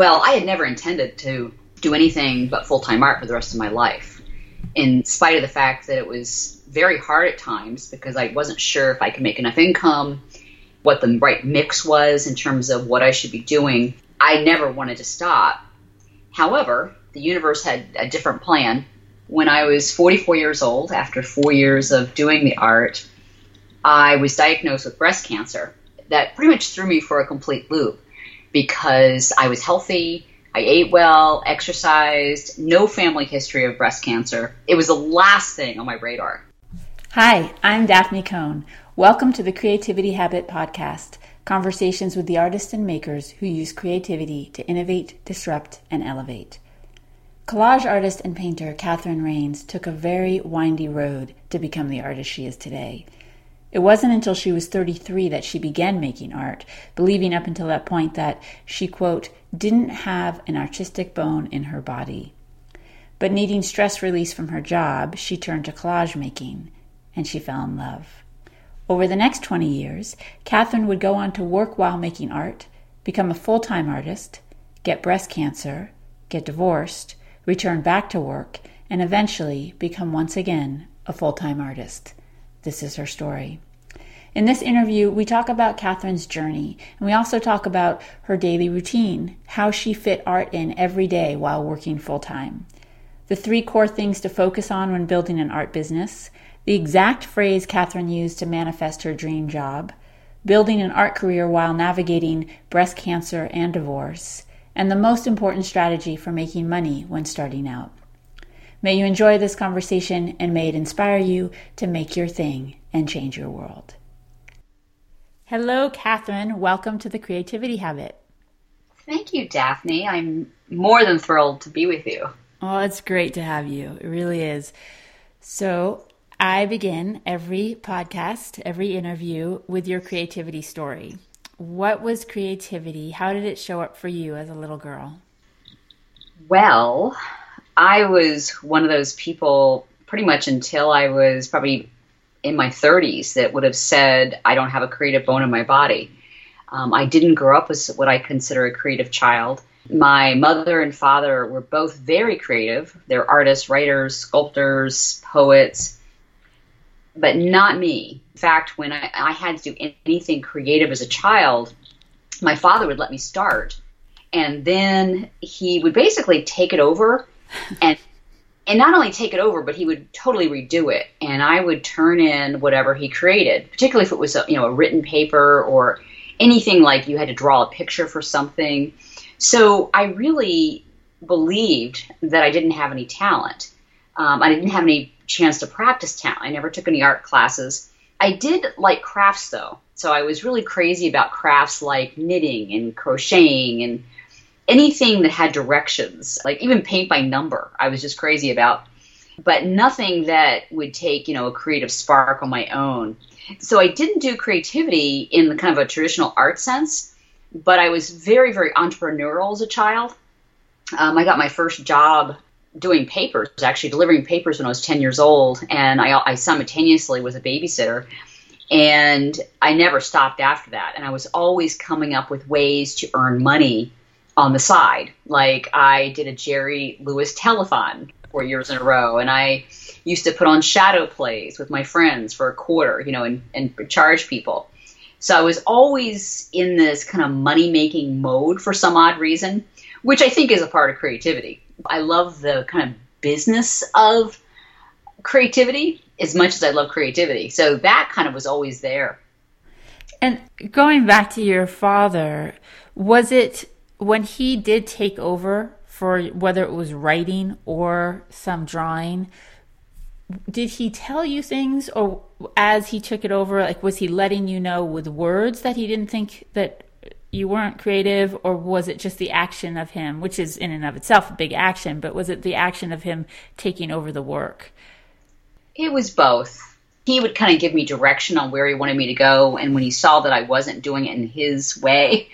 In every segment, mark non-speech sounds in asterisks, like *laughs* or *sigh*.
Well, I had never intended to do anything but full time art for the rest of my life, in spite of the fact that it was very hard at times because I wasn't sure if I could make enough income, what the right mix was in terms of what I should be doing. I never wanted to stop. However, the universe had a different plan. When I was 44 years old, after four years of doing the art, I was diagnosed with breast cancer. That pretty much threw me for a complete loop because I was healthy, I ate well, exercised, no family history of breast cancer. It was the last thing on my radar. Hi, I'm Daphne Cohn. Welcome to the Creativity Habit Podcast conversations with the artists and makers who use creativity to innovate, disrupt, and elevate. Collage artist and painter Catherine Rains took a very windy road to become the artist she is today. It wasn't until she was 33 that she began making art, believing up until that point that she, quote, didn't have an artistic bone in her body. But needing stress release from her job, she turned to collage making, and she fell in love. Over the next 20 years, Catherine would go on to work while making art, become a full time artist, get breast cancer, get divorced, return back to work, and eventually become once again a full time artist. This is her story. In this interview, we talk about Catherine's journey, and we also talk about her daily routine, how she fit art in every day while working full time, the three core things to focus on when building an art business, the exact phrase Catherine used to manifest her dream job, building an art career while navigating breast cancer and divorce, and the most important strategy for making money when starting out. May you enjoy this conversation and may it inspire you to make your thing and change your world. Hello, Catherine. Welcome to the Creativity Habit. Thank you, Daphne. I'm more than thrilled to be with you. Oh, it's great to have you. It really is. So, I begin every podcast, every interview with your creativity story. What was creativity? How did it show up for you as a little girl? Well, I was one of those people pretty much until I was probably in my 30s that would have said, I don't have a creative bone in my body. Um, I didn't grow up as what I consider a creative child. My mother and father were both very creative. They're artists, writers, sculptors, poets, but not me. In fact, when I, I had to do anything creative as a child, my father would let me start. And then he would basically take it over and and not only take it over, but he would totally redo it, and I would turn in whatever he created, particularly if it was a, you know a written paper or anything like you had to draw a picture for something. So I really believed that I didn't have any talent. Um, I didn't have any chance to practice talent. I never took any art classes. I did like crafts though, so I was really crazy about crafts like knitting and crocheting and anything that had directions, like even paint by number, I was just crazy about. But nothing that would take, you know, a creative spark on my own. So I didn't do creativity in the kind of a traditional art sense, but I was very, very entrepreneurial as a child. Um, I got my first job doing papers, actually delivering papers when I was 10 years old, and I, I simultaneously was a babysitter. And I never stopped after that. And I was always coming up with ways to earn money on the side. Like I did a Jerry Lewis telethon four years in a row, and I used to put on shadow plays with my friends for a quarter, you know, and, and charge people. So I was always in this kind of money making mode for some odd reason, which I think is a part of creativity. I love the kind of business of creativity as much as I love creativity. So that kind of was always there. And going back to your father, was it when he did take over for whether it was writing or some drawing, did he tell you things or as he took it over like was he letting you know with words that he didn't think that you weren't creative or was it just the action of him which is in and of itself a big action but was it the action of him taking over the work? It was both. He would kind of give me direction on where he wanted me to go and when he saw that i wasn't doing it in his way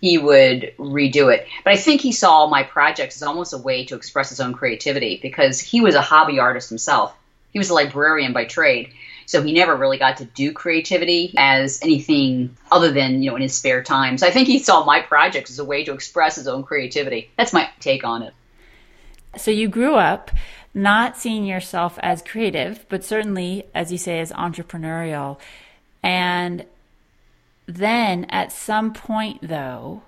he would redo it. But I think he saw my projects as almost a way to express his own creativity because he was a hobby artist himself. He was a librarian by trade. So he never really got to do creativity as anything other than, you know, in his spare time. So I think he saw my projects as a way to express his own creativity. That's my take on it. So you grew up not seeing yourself as creative, but certainly, as you say, as entrepreneurial. And then at some point, though,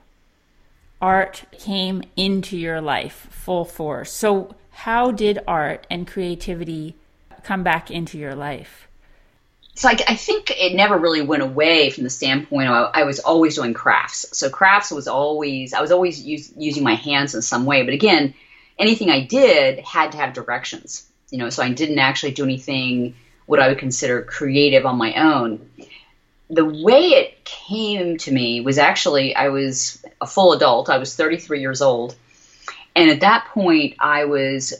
art came into your life full force. So, how did art and creativity come back into your life? So I, I, think it never really went away from the standpoint of I was always doing crafts. So crafts was always I was always use, using my hands in some way. But again, anything I did had to have directions. You know, so I didn't actually do anything what I would consider creative on my own. The way it came to me was actually I was a full adult. I was 33 years old. And at that point, I was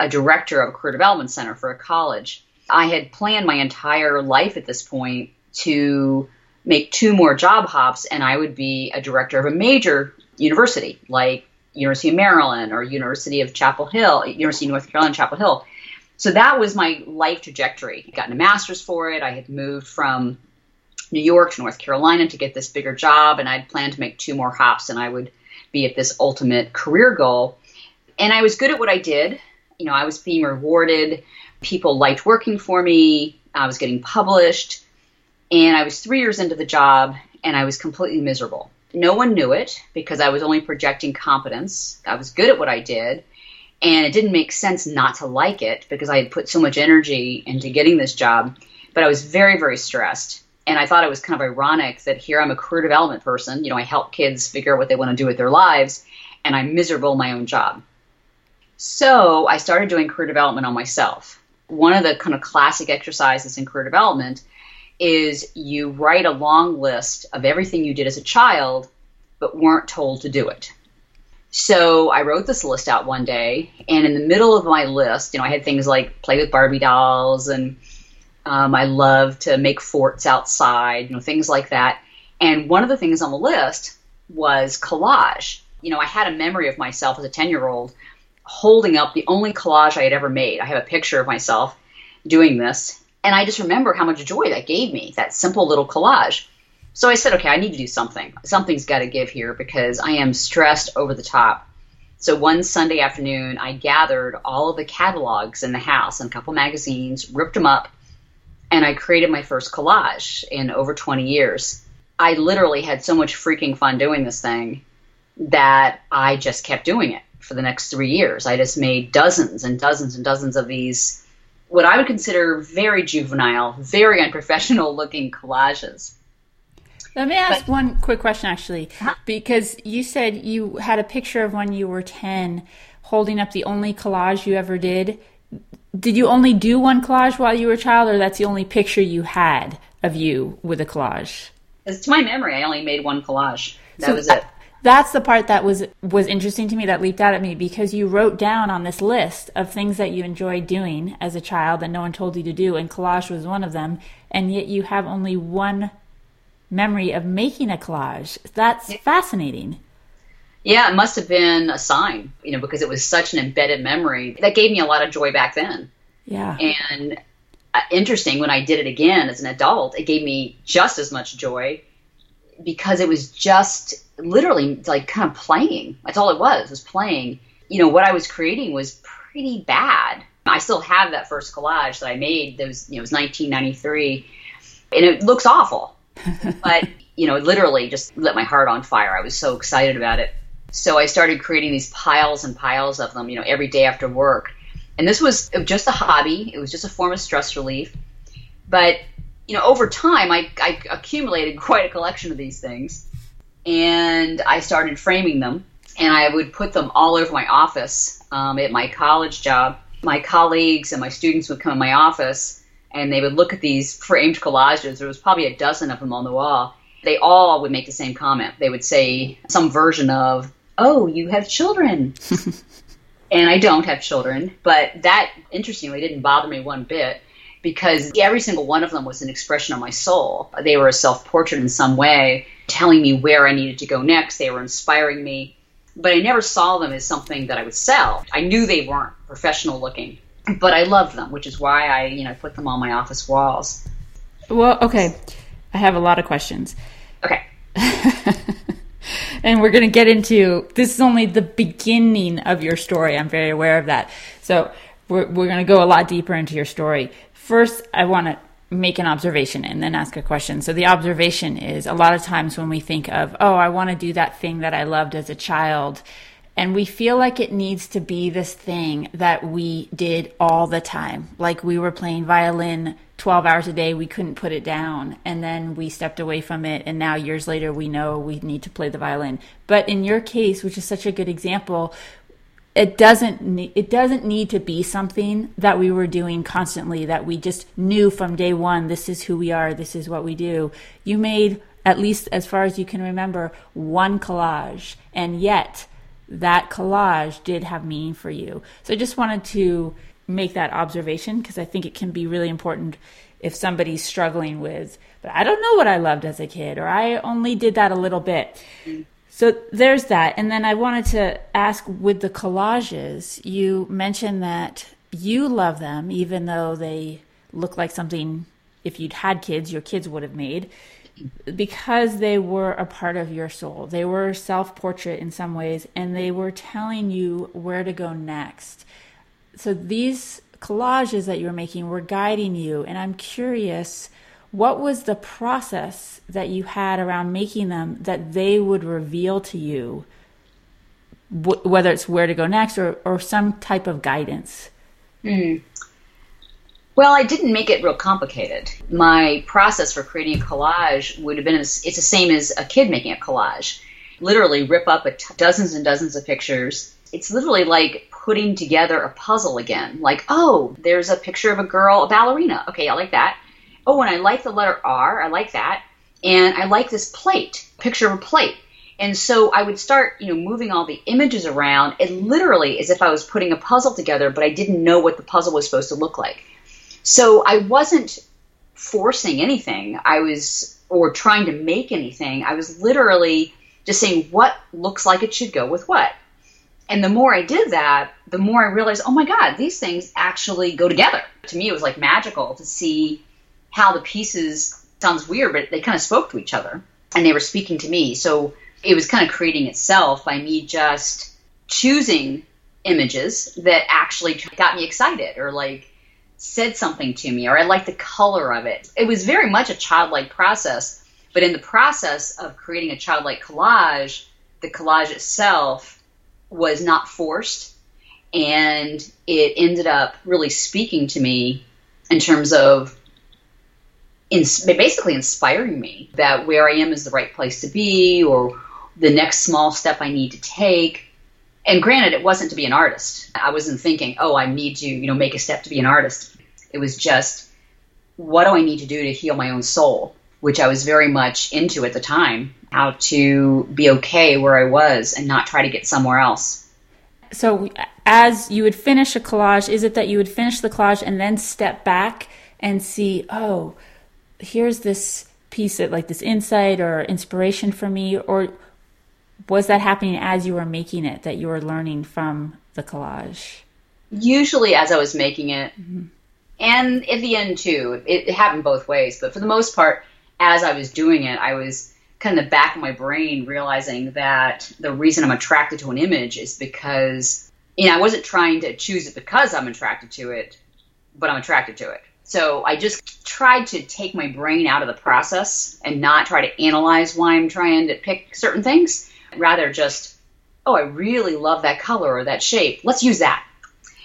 a director of a career development center for a college. I had planned my entire life at this point to make two more job hops, and I would be a director of a major university like University of Maryland or University of Chapel Hill, University of North Carolina, Chapel Hill. So that was my life trajectory. I gotten a master's for it. I had moved from New York to North Carolina to get this bigger job, and I'd planned to make two more hops, and I would be at this ultimate career goal. And I was good at what I did. You know, I was being rewarded. People liked working for me. I was getting published. And I was three years into the job, and I was completely miserable. No one knew it because I was only projecting competence. I was good at what I did. And it didn't make sense not to like it because I had put so much energy into getting this job. But I was very, very stressed. And I thought it was kind of ironic that here I'm a career development person. You know, I help kids figure out what they want to do with their lives, and I'm miserable in my own job. So I started doing career development on myself. One of the kind of classic exercises in career development is you write a long list of everything you did as a child but weren't told to do it. So I wrote this list out one day, and in the middle of my list, you know, I had things like play with Barbie dolls, and um, I love to make forts outside, you know, things like that. And one of the things on the list was collage. You know, I had a memory of myself as a 10 year old holding up the only collage I had ever made. I have a picture of myself doing this, and I just remember how much joy that gave me, that simple little collage. So I said, okay, I need to do something. Something's got to give here because I am stressed over the top. So one Sunday afternoon, I gathered all of the catalogs in the house and a couple magazines, ripped them up, and I created my first collage in over 20 years. I literally had so much freaking fun doing this thing that I just kept doing it for the next three years. I just made dozens and dozens and dozens of these what I would consider very juvenile, very unprofessional *laughs* looking collages. Let me ask but, one quick question, actually, uh-huh. because you said you had a picture of when you were 10 holding up the only collage you ever did. Did you only do one collage while you were a child, or that's the only picture you had of you with a collage? It's to my memory, I only made one collage. That so was it that's the part that was was interesting to me that leaped out at me because you wrote down on this list of things that you enjoyed doing as a child that no one told you to do and collage was one of them and yet you have only one memory of making a collage that's fascinating yeah it must have been a sign you know because it was such an embedded memory that gave me a lot of joy back then yeah and uh, interesting when i did it again as an adult it gave me just as much joy because it was just literally like kind of playing. That's all it was, was playing. You know, what I was creating was pretty bad. I still have that first collage that I made. That was, you know, it was 1993, and it looks awful. *laughs* but you know, literally just lit my heart on fire. I was so excited about it. So I started creating these piles and piles of them, you know, every day after work. And this was just a hobby. It was just a form of stress relief. But you know, over time, I, I accumulated *laughs* quite a collection of these things and I started framing them. And I would put them all over my office um, at my college job. My colleagues and my students would come in my office and they would look at these framed collages. There was probably a dozen of them on the wall. They all would make the same comment. They would say some version of, Oh, you have children. *laughs* and I don't have children, but that interestingly didn't bother me one bit because every single one of them was an expression of my soul. They were a self portrait in some way telling me where I needed to go next. They were inspiring me, but I never saw them as something that I would sell. I knew they weren't professional looking. but I love them, which is why I, you know, put them on my office walls. Well, okay. I have a lot of questions. Okay. And we're going to get into this is only the beginning of your story. I'm very aware of that. So we're, we're going to go a lot deeper into your story. First, I want to make an observation and then ask a question. So the observation is a lot of times when we think of, oh, I want to do that thing that I loved as a child, and we feel like it needs to be this thing that we did all the time. Like we were playing violin 12 hours a day, we couldn't put it down. And then we stepped away from it. And now, years later, we know we need to play the violin. But in your case, which is such a good example, it doesn't it doesn't need to be something that we were doing constantly that we just knew from day one this is who we are this is what we do you made at least as far as you can remember one collage and yet that collage did have meaning for you so i just wanted to make that observation because i think it can be really important if somebody's struggling with but i don't know what i loved as a kid or i only did that a little bit so there's that. And then I wanted to ask with the collages, you mentioned that you love them, even though they look like something, if you'd had kids, your kids would have made, because they were a part of your soul. They were self portrait in some ways, and they were telling you where to go next. So these collages that you were making were guiding you. And I'm curious what was the process that you had around making them that they would reveal to you whether it's where to go next or, or some type of guidance mm. well i didn't make it real complicated my process for creating a collage would have been it's the same as a kid making a collage literally rip up dozens and dozens of pictures it's literally like putting together a puzzle again like oh there's a picture of a girl a ballerina okay i like that oh, and I like the letter R. I like that. And I like this plate, picture of a plate. And so I would start, you know, moving all the images around. It literally as if I was putting a puzzle together, but I didn't know what the puzzle was supposed to look like. So I wasn't forcing anything. I was, or trying to make anything. I was literally just saying what looks like it should go with what. And the more I did that, the more I realized, oh my God, these things actually go together. To me, it was like magical to see how the pieces sounds weird, but they kind of spoke to each other and they were speaking to me. So it was kind of creating itself by me just choosing images that actually got me excited or like said something to me or I liked the color of it. It was very much a childlike process, but in the process of creating a childlike collage, the collage itself was not forced and it ended up really speaking to me in terms of basically inspiring me that where I am is the right place to be or the next small step I need to take. And granted, it wasn't to be an artist. I wasn't thinking, oh, I need to, you know, make a step to be an artist. It was just, what do I need to do to heal my own soul? Which I was very much into at the time, how to be okay where I was and not try to get somewhere else. So, as you would finish a collage, is it that you would finish the collage and then step back and see, oh, here's this piece of like this insight or inspiration for me or was that happening as you were making it that you were learning from the collage usually as i was making it mm-hmm. and at the end too it, it, happened both ways but for the most part as i was doing it i was kind of the back of my brain realizing that the reason i'm attracted to an image is because you know i wasn't trying to choose it because i'm attracted to it but i'm attracted to it so I just tried to take my brain out of the process and not try to analyze why I'm trying to pick certain things. Rather just, oh, I really love that color or that shape. Let's use that.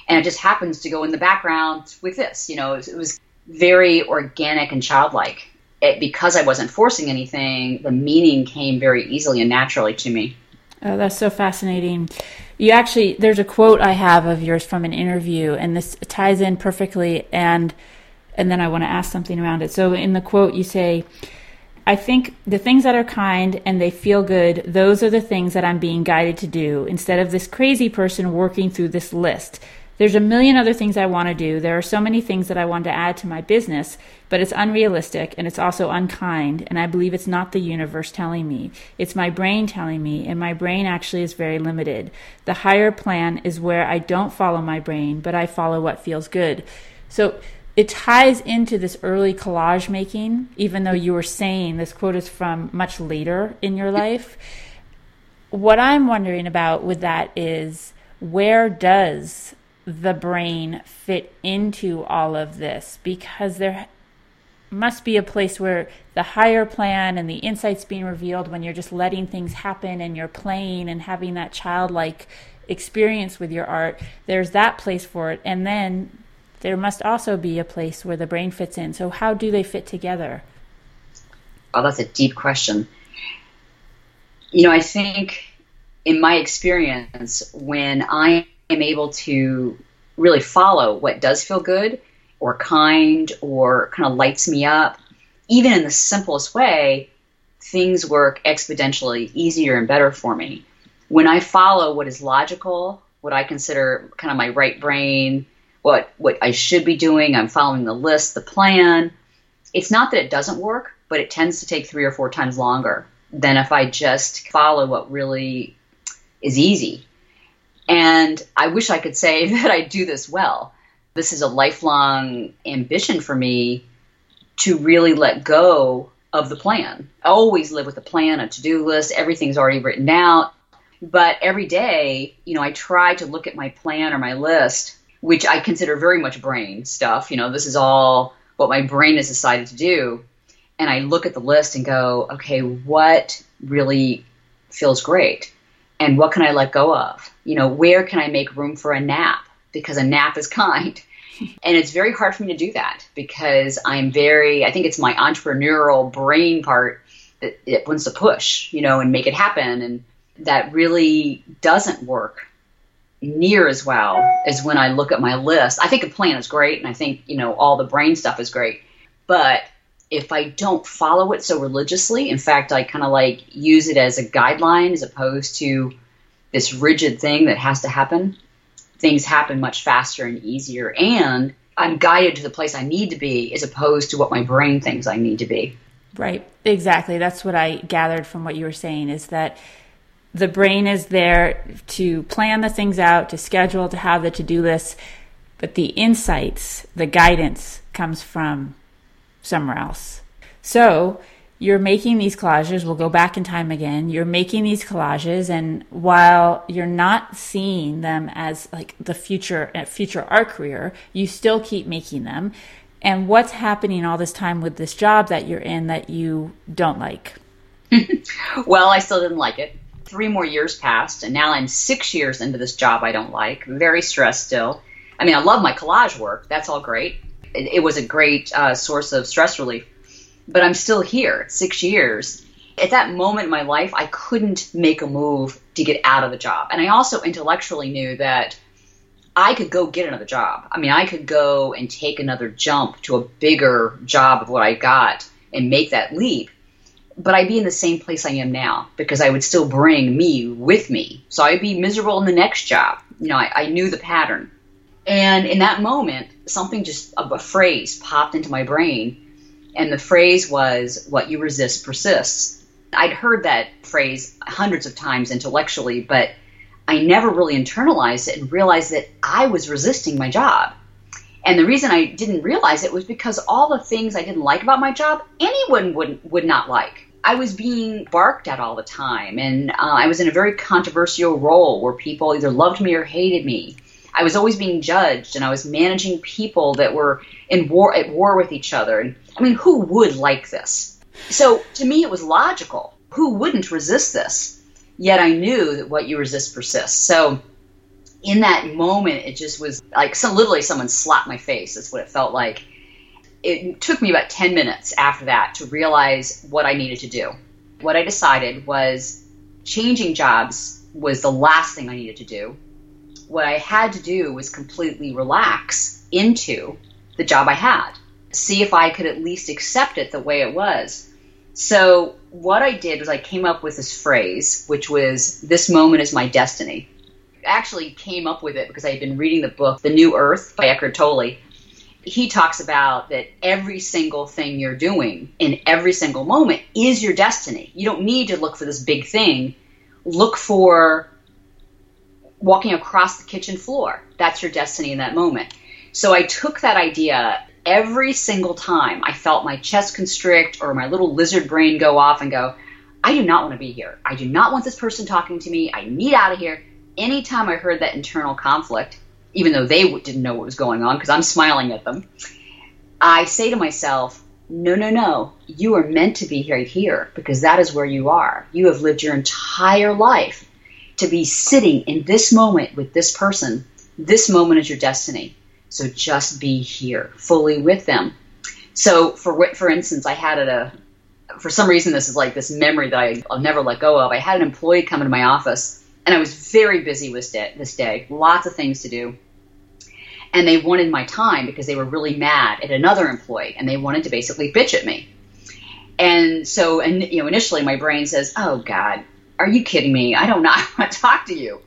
And it just happens to go in the background with this. You know, it was, it was very organic and childlike. It, because I wasn't forcing anything, the meaning came very easily and naturally to me. Oh, that's so fascinating. You actually, there's a quote I have of yours from an interview, and this ties in perfectly. And and then I want to ask something around it. So in the quote, you say, I think the things that are kind and they feel good, those are the things that I'm being guided to do instead of this crazy person working through this list. There's a million other things I want to do. There are so many things that I want to add to my business, but it's unrealistic and it's also unkind. And I believe it's not the universe telling me. It's my brain telling me, and my brain actually is very limited. The higher plan is where I don't follow my brain, but I follow what feels good. So it ties into this early collage making, even though you were saying this quote is from much later in your life. What I'm wondering about with that is where does the brain fit into all of this? Because there must be a place where the higher plan and the insights being revealed when you're just letting things happen and you're playing and having that childlike experience with your art there's that place for it. And then there must also be a place where the brain fits in. So how do they fit together? Oh that's a deep question. You know i think in my experience when i am able to really follow what does feel good or kind or kind of lights me up, even in the simplest way, things work exponentially easier and better for me. When I follow what is logical, what I consider kind of my right brain, what what I should be doing, I'm following the list, the plan. It's not that it doesn't work, but it tends to take 3 or 4 times longer than if I just follow what really is easy and I wish I could say *laughs* that I do this well. This is a lifelong ambition for me to really let go of the plan. I always live with a plan, a to do list, everything's already written out. But every day, you know, I try to look at my plan or my list, which I consider very much brain stuff. You know, this is all what my brain has decided to do. And I look at the list and go, okay, what really feels great? And what can I let go of? you know, where can I make room for a nap? Because a nap is kind. *laughs* and it's very hard for me to do that because I'm very, I think it's my entrepreneurial brain part that it wants to push, you know, and make it happen. And that really doesn't work near as well as when I look at my list. I think a plan is great and I think, you know, all the brain stuff is great. But if I don't follow it so religiously, in fact, I kind of like use it as a guideline as opposed to this rigid thing that has to happen, things happen much faster and easier. And I'm guided to the place I need to be as opposed to what my brain thinks I need to be. Right. Exactly. That's what I gathered from what you were saying is that the brain is there to plan the things out, to schedule, to have the to do list, but the insights, the guidance comes from somewhere else. So you're making these collages, we'll go back in time again. You're making these collages, and while you're not seeing them as like the future uh, future art career, you still keep making them. And what's happening all this time with this job that you're in that you don't like? *laughs* well, I still didn't like it. Three more years passed, and now I'm six years into this job I don't like. Very stressed still. I mean, I love my collage work. That's all great. It, it was a great uh, source of stress relief but I'm still here, six years. At that moment in my life, I couldn't make a move to get out of the job. And I also intellectually knew that I could go get another job. I mean, I could go and take another jump to a bigger job of what I got and make that leap. But I'd be in the same place I am now because I would still bring me with me. So I'd be miserable in the next job. You know, I, I knew the pattern. And in that moment, something just, a phrase popped into my brain and the phrase was, What you resist persists. I'd heard that phrase hundreds of times intellectually, but I never really internalized it and realized that I was resisting my job. And the reason I didn't realize it was because all the things I didn't like about my job, anyone would, would not like. I was being barked at all the time, and uh, I was in a very controversial role where people either loved me or hated me. I was always being judged, and I was managing people that were in war at war with each other. And I mean, who would like this? So to me, it was logical. Who wouldn't resist this? Yet I knew that what you resist persists. So in that moment, it just was like literally someone slapped my face. That's what it felt like. It took me about 10 minutes after that to realize what I needed to do. What I decided was changing jobs was the last thing I needed to do. What I had to do was completely relax into the job I had see if I could at least accept it the way it was. So what I did was I came up with this phrase, which was, This moment is my destiny. I actually came up with it because I had been reading the book The New Earth by Eckhart Tolle. He talks about that every single thing you're doing in every single moment is your destiny. You don't need to look for this big thing. Look for walking across the kitchen floor. That's your destiny in that moment. So I took that idea every single time I felt my chest constrict or my little lizard brain go off and go, I do not want to be here. I do not want this person talking to me. I need out of here. Anytime I heard that internal conflict, even though they didn't know what was going on because I'm smiling at them, I say to myself, no, no, no. You are meant to be right here because that is where you are. You have lived your entire life to be sitting in this moment with this person. This moment is your destiny. So just be here fully with them. So for for instance, I had a for some reason this is like this memory that I, will never let go of. I had an employee come into my office, and I was very busy with day, this day, lots of things to do, and they wanted my time because they were really mad at another employee, and they wanted to basically bitch at me. And so, and you know, initially my brain says, "Oh God, are you kidding me? I don't not want to talk to you."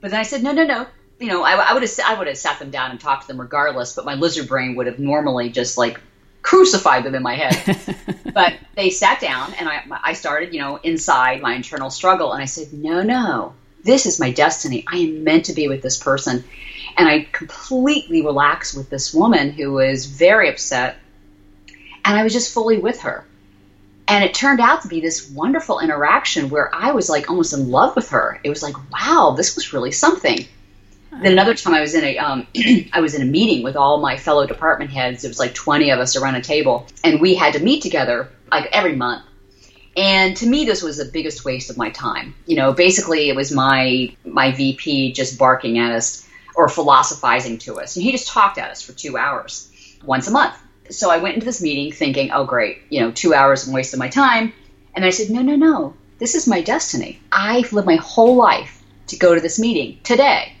But then I said, "No, no, no. You know, I, I would have I would have sat them down and talked to them regardless. But my lizard brain would have normally just like crucified them in my head. *laughs* but they sat down and I, I started, you know, inside my internal struggle. And I said, no, no, this is my destiny. I am meant to be with this person. And I completely relaxed with this woman who was very upset. And I was just fully with her. And it turned out to be this wonderful interaction where I was like almost in love with her. It was like, wow, this was really something. Then another time I was in a um, *clears throat* I was in a meeting with all my fellow department heads. It was like 20 of us around a table, and we had to meet together like every month. And to me, this was the biggest waste of my time. You know, basically, it was my my VP just barking at us or philosophizing to us, and he just talked at us for two hours once a month. So I went into this meeting thinking, oh great, you know, two hours and wasted my time. And I said, no, no, no, this is my destiny. I've lived my whole life to go to this meeting today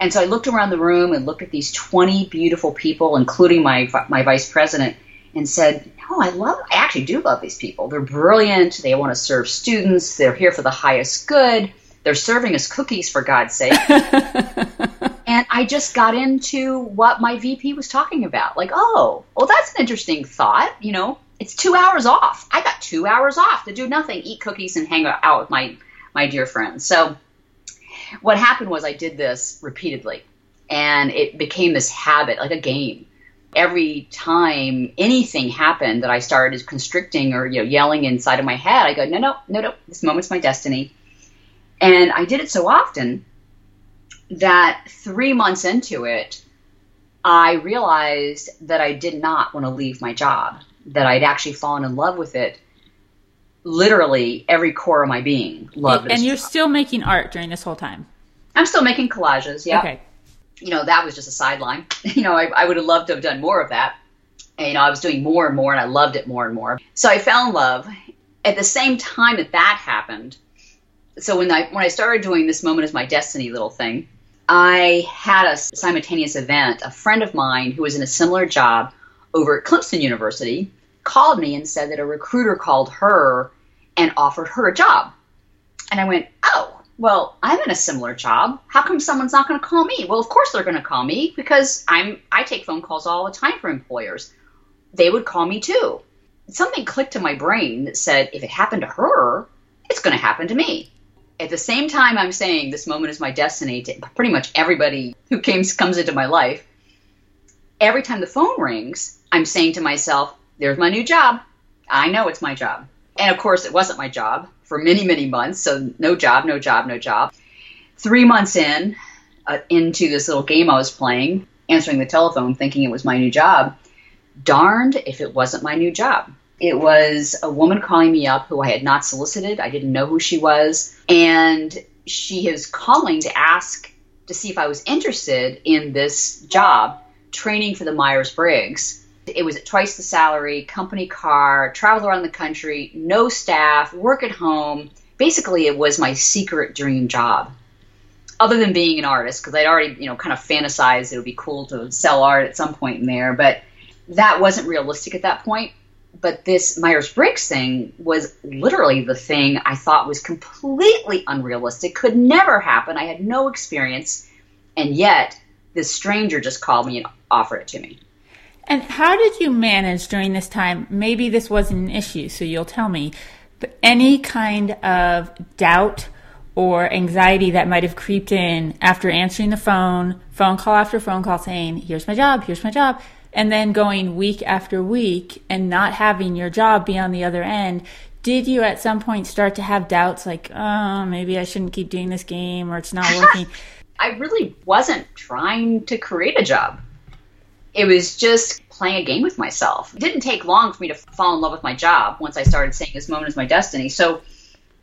and so I looked around the room and looked at these 20 beautiful people, including my, my vice president, and said, No, I love, I actually do love these people. They're brilliant. They want to serve students. They're here for the highest good. They're serving us cookies, for God's sake. *laughs* I just got into what my VP was talking about. Like, oh, well, that's an interesting thought. You know, it's two hours off. I got two hours off to do nothing, eat cookies, and hang out with my, my dear friends. So, what happened was I did this repeatedly, and it became this habit, like a game. Every time anything happened that I started constricting or you know yelling inside of my head, I go, no, no, no, no, this moment's my destiny. And I did it so often that three months into it, I realized that I did not want to leave my job, that I'd actually fallen in love with it literally every core of my being loved And you're job. still making art during this whole time. I'm still making collages. Yeah. Okay. You know, that was just a sideline. *laughs* You know, I, I would have loved to have done more of that. And, you know, I was doing more and more, and I loved it more and more. So I fell in love. At the same time that that happened, so when I when I started doing this moment as my destiny little thing, I had a simultaneous event. A friend of mine who was in a similar job over at Clemson University called me and said that a recruiter called her and offered her a job. And I went, oh, well, I'm in a similar job. How come someone's not going to call me? Well, of course they're going to call me because I'm I take phone calls all the time for employers. They would call me too. Something clicked in my brain that said if it happened to her, it's going to happen to me. At the same time I'm saying this moment is my destiny to pretty much everybody who came, comes into my life, every time the phone rings, I'm saying to myself, there's my new job. I know it's my job. And of course, it wasn't my job for many, many months. So no job, no job, no job. Three months in, uh, into this little game I was playing, answering the telephone, thinking it was my new job. Darned if it wasn't my new job. It was a woman calling me up who I had not solicited. I didn't know who she was. And she is calling to ask to see if I was interested in this job, training for the Myers Briggs it was at twice the salary, company car, travel around the country, no staff, work at home. Basically, it was my secret dream job. Other than being an artist, because I'd already, you know, kind of fantasized it would be cool to sell art at some point in there, but that wasn't realistic at that point. But this Myers Briggs thing was literally the thing I thought was completely unrealistic, could never happen. I had no experience, and yet this stranger just called me and offered it to me. And how did you manage during this time? Maybe this wasn't an issue, so you'll tell me, but any kind of doubt or anxiety that might have creeped in after answering the phone, phone call after phone call saying, Here's my job, here's my job and then going week after week and not having your job be on the other end, did you at some point start to have doubts like, oh, maybe I shouldn't keep doing this game or it's not *laughs* working? I really wasn't trying to create a job. It was just playing a game with myself. It didn't take long for me to fall in love with my job once I started saying this moment is my destiny. So,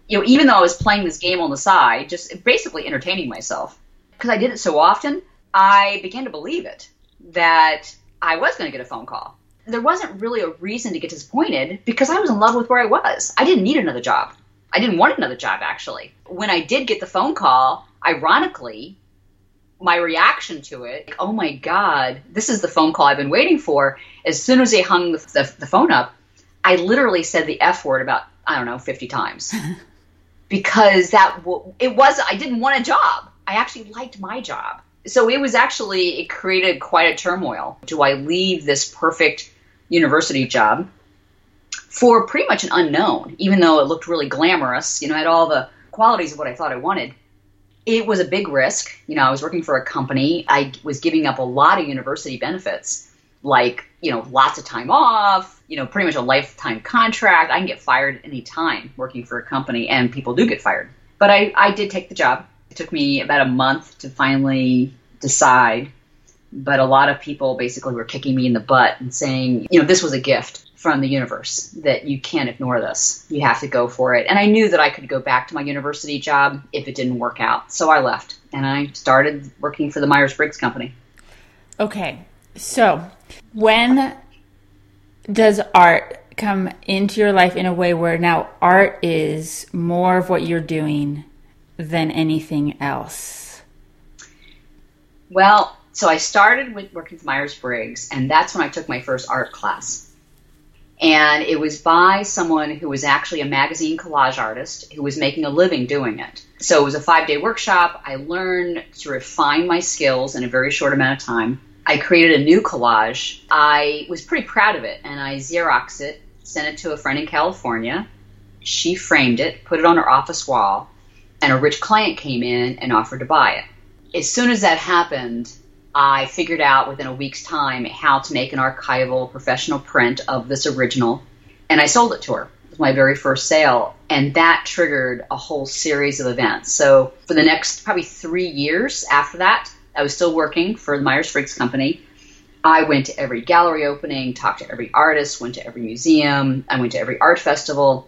you know, even though I was playing this game on the side, just basically entertaining myself, because I did it so often, I began to believe it that I was going to get a phone call. There wasn't really a reason to get disappointed because I was in love with where I was. I didn't need another job. I didn't want another job, actually. When I did get the phone call, ironically, my reaction to it, like, oh my God, this is the phone call I've been waiting for. As soon as they hung the, the, the phone up, I literally said the F word about, I don't know, 50 times. *laughs* because that, it was, I didn't want a job. I actually liked my job so it was actually it created quite a turmoil. Do I leave this perfect university job for pretty much an unknown, even though it looked really glamorous, you know, had all the qualities of what I thought I wanted. It was a big risk. You know, I was working for a company. I was giving up a lot of university benefits, like, you know, lots of time off, you know, pretty much a lifetime contract. I can get fired any time working for a company, and people do get fired. But I, I did take the job it took me about a month to finally decide, but a lot of people basically were kicking me in the butt and saying, you know, this was a gift from the universe that you can't ignore this. You have to go for it. And I knew that I could go back to my university job if it didn't work out. So I left and I started working for the Myers Briggs Company. Okay. So when does art come into your life in a way where now art is more of what you're doing than anything else? Well, so I started with working with Myers Briggs, and that's when I took my first art class. And it was by someone who was actually a magazine collage artist who was making a living doing it. So it was a five day workshop. I learned to refine my skills in a very short amount of time. I created a new collage. I was pretty proud of it, and I Xeroxed it, sent it to a friend in California. She framed it, put it on her office wall, and a rich client came in and offered to buy it. As soon as that happened, I figured out within a week's time how to make an archival professional print of this original, and I sold it to her. It was my very first sale, and that triggered a whole series of events. So for the next probably three years after that, I was still working for the Myers Briggs Company. I went to every gallery opening, talked to every artist, went to every museum, I went to every art festival.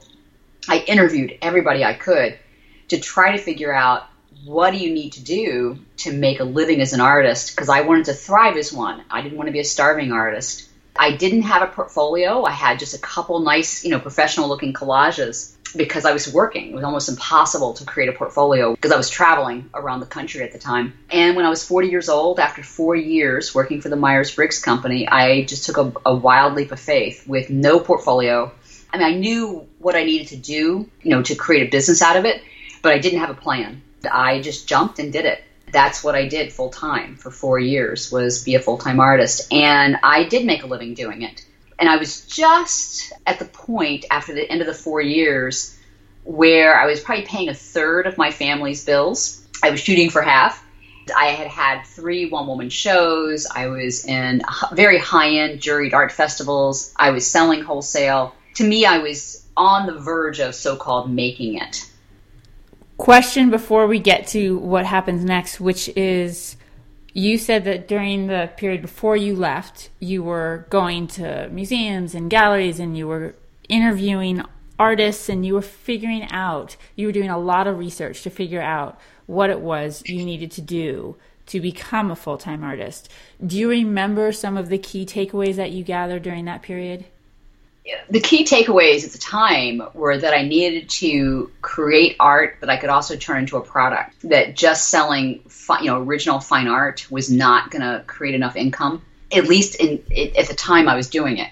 I interviewed everybody I could to try to figure out what do you need to do to make a living as an artist because I wanted to thrive as one. I didn't want to be a starving artist. I didn't have a portfolio. I had just a couple nice, you know, professional looking collages because I was working. It was almost impossible to create a portfolio because I was traveling around the country at the time. And when I was 40 years old, after four years working for the Myers Briggs Company, I just took a, a wild leap of faith with no portfolio. I mean, I knew what I needed to do, you know, to create a business out of it but I didn't have a plan. I just jumped and did it. That's what I did full time for four years was be a full time artist, and I did make a living doing it. And I was just at the point after the end of the four years where I was probably paying a third of my family's bills. I was shooting for half. I had had three one woman shows. I was in very high end juried art festivals. I was selling wholesale. To me, I was on the verge of so called making it question before we get to what happens next, which is you said that during the period before you left, you were going to museums and galleries and you were interviewing artists and you were figuring out, you were doing a lot of research to figure out what it was you needed to do to become a full time artist. Do you remember some of the key takeaways that you gathered during that period? The key takeaways at the time were that I needed to create art that I could also turn into a product. That just selling, fi- you know, original fine art was not going to create enough income. At least in it, at the time I was doing it.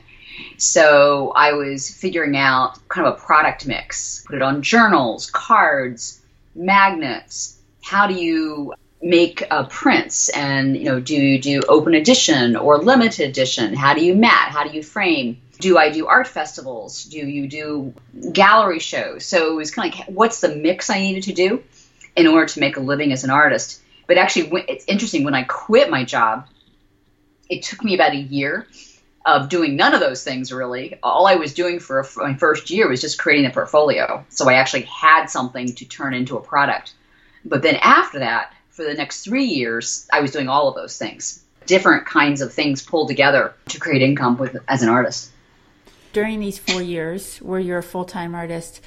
So I was figuring out kind of a product mix, put it on journals, cards, magnets. How do you make uh, prints and you know do you do open edition or limited edition how do you mat how do you frame do i do art festivals? Do you do gallery shows? So it was kind of like what's the mix i needed to do in order to make a living as an artist? But actually it's interesting when i quit my job it took me about a year of doing none of those things really. All i was doing for my first year was just creating a portfolio. So i actually had something to turn into a product. But then after that for the next three years, I was doing all of those things, different kinds of things pulled together to create income with as an artist. During these four years, where you're a full time artist,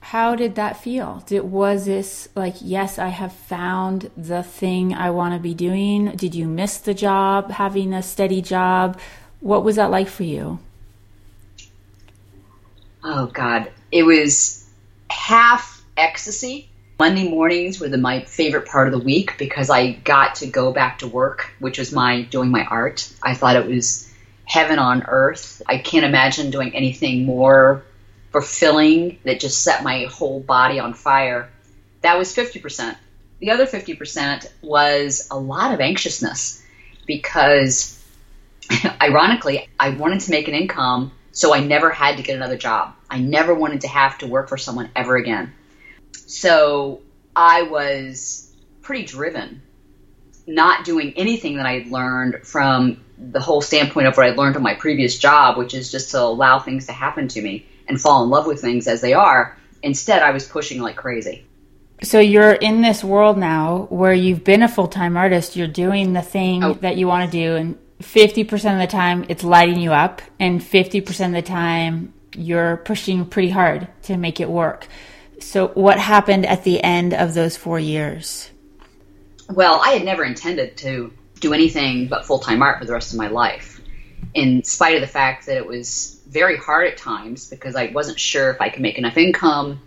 how did that feel? Did, was this like, yes, I have found the thing I want to be doing? Did you miss the job, having a steady job? What was that like for you? Oh, God. It was half ecstasy Monday mornings were the, my favorite part of the week because I got to go back to work, which was my doing my art. I thought it was heaven on earth. I can't imagine doing anything more fulfilling that just set my whole body on fire. That was 50%. The other 50% was a lot of anxiousness because, *laughs* ironically, I wanted to make an income so I never had to get another job. I never wanted to have to work for someone ever again. So I was pretty driven, not doing anything that I had learned from the whole standpoint of what I learned from my previous job, which is just to allow things to happen to me and fall in love with things as they are. Instead, I was pushing like crazy. So you're in this world now where you've been a full time artist. You're doing the thing oh. that you want to do, and 50% of the time it's lighting you up, and 50% of the time you're pushing pretty hard to make it work. So, what happened at the end of those four years? Well, I had never intended to do anything but full time art for the rest of my life, in spite of the fact that it was very hard at times because I wasn't sure if I could make enough income,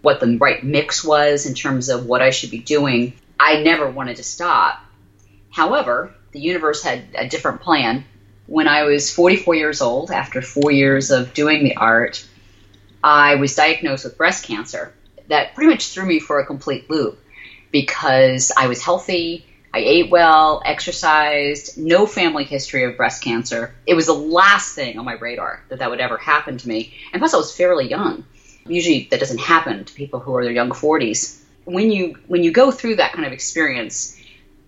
what the right mix was in terms of what I should be doing. I never wanted to stop. However, the universe had a different plan. When I was 44 years old, after four years of doing the art, I was diagnosed with breast cancer. That pretty much threw me for a complete loop because I was healthy, I ate well, exercised, no family history of breast cancer. It was the last thing on my radar that that would ever happen to me. And plus, I was fairly young. Usually, that doesn't happen to people who are their young 40s. When you when you go through that kind of experience,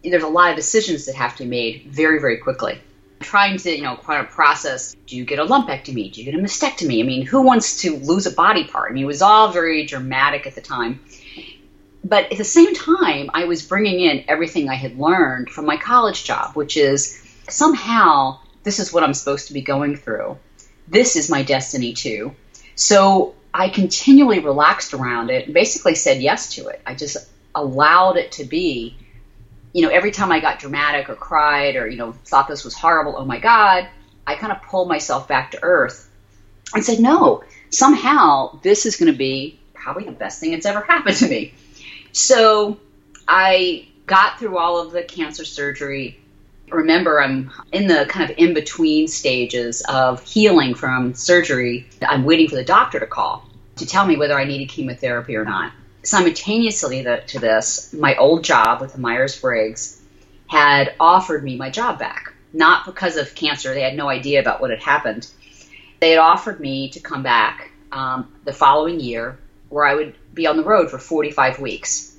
there's a lot of decisions that have to be made very very quickly trying to, you know, kind of process do you get a lumpectomy? Do you get a mastectomy? I mean, who wants to lose a body part? I mean, it was all very dramatic at the time. But at the same time, I was bringing in everything I had learned from my college job, which is somehow this is what I'm supposed to be going through. This is my destiny too. So I continually relaxed around it and basically said yes to it. I just allowed it to be you know, every time I got dramatic or cried or, you know, thought this was horrible, oh my God, I kind of pulled myself back to earth and said, no, somehow this is going to be probably the best thing that's ever happened to me. So I got through all of the cancer surgery. Remember, I'm in the kind of in between stages of healing from surgery. I'm waiting for the doctor to call to tell me whether I needed chemotherapy or not simultaneously to this, my old job with the Myers Briggs had offered me my job back. Not because of cancer, they had no idea about what had happened. They had offered me to come back um, the following year where I would be on the road for 45 weeks.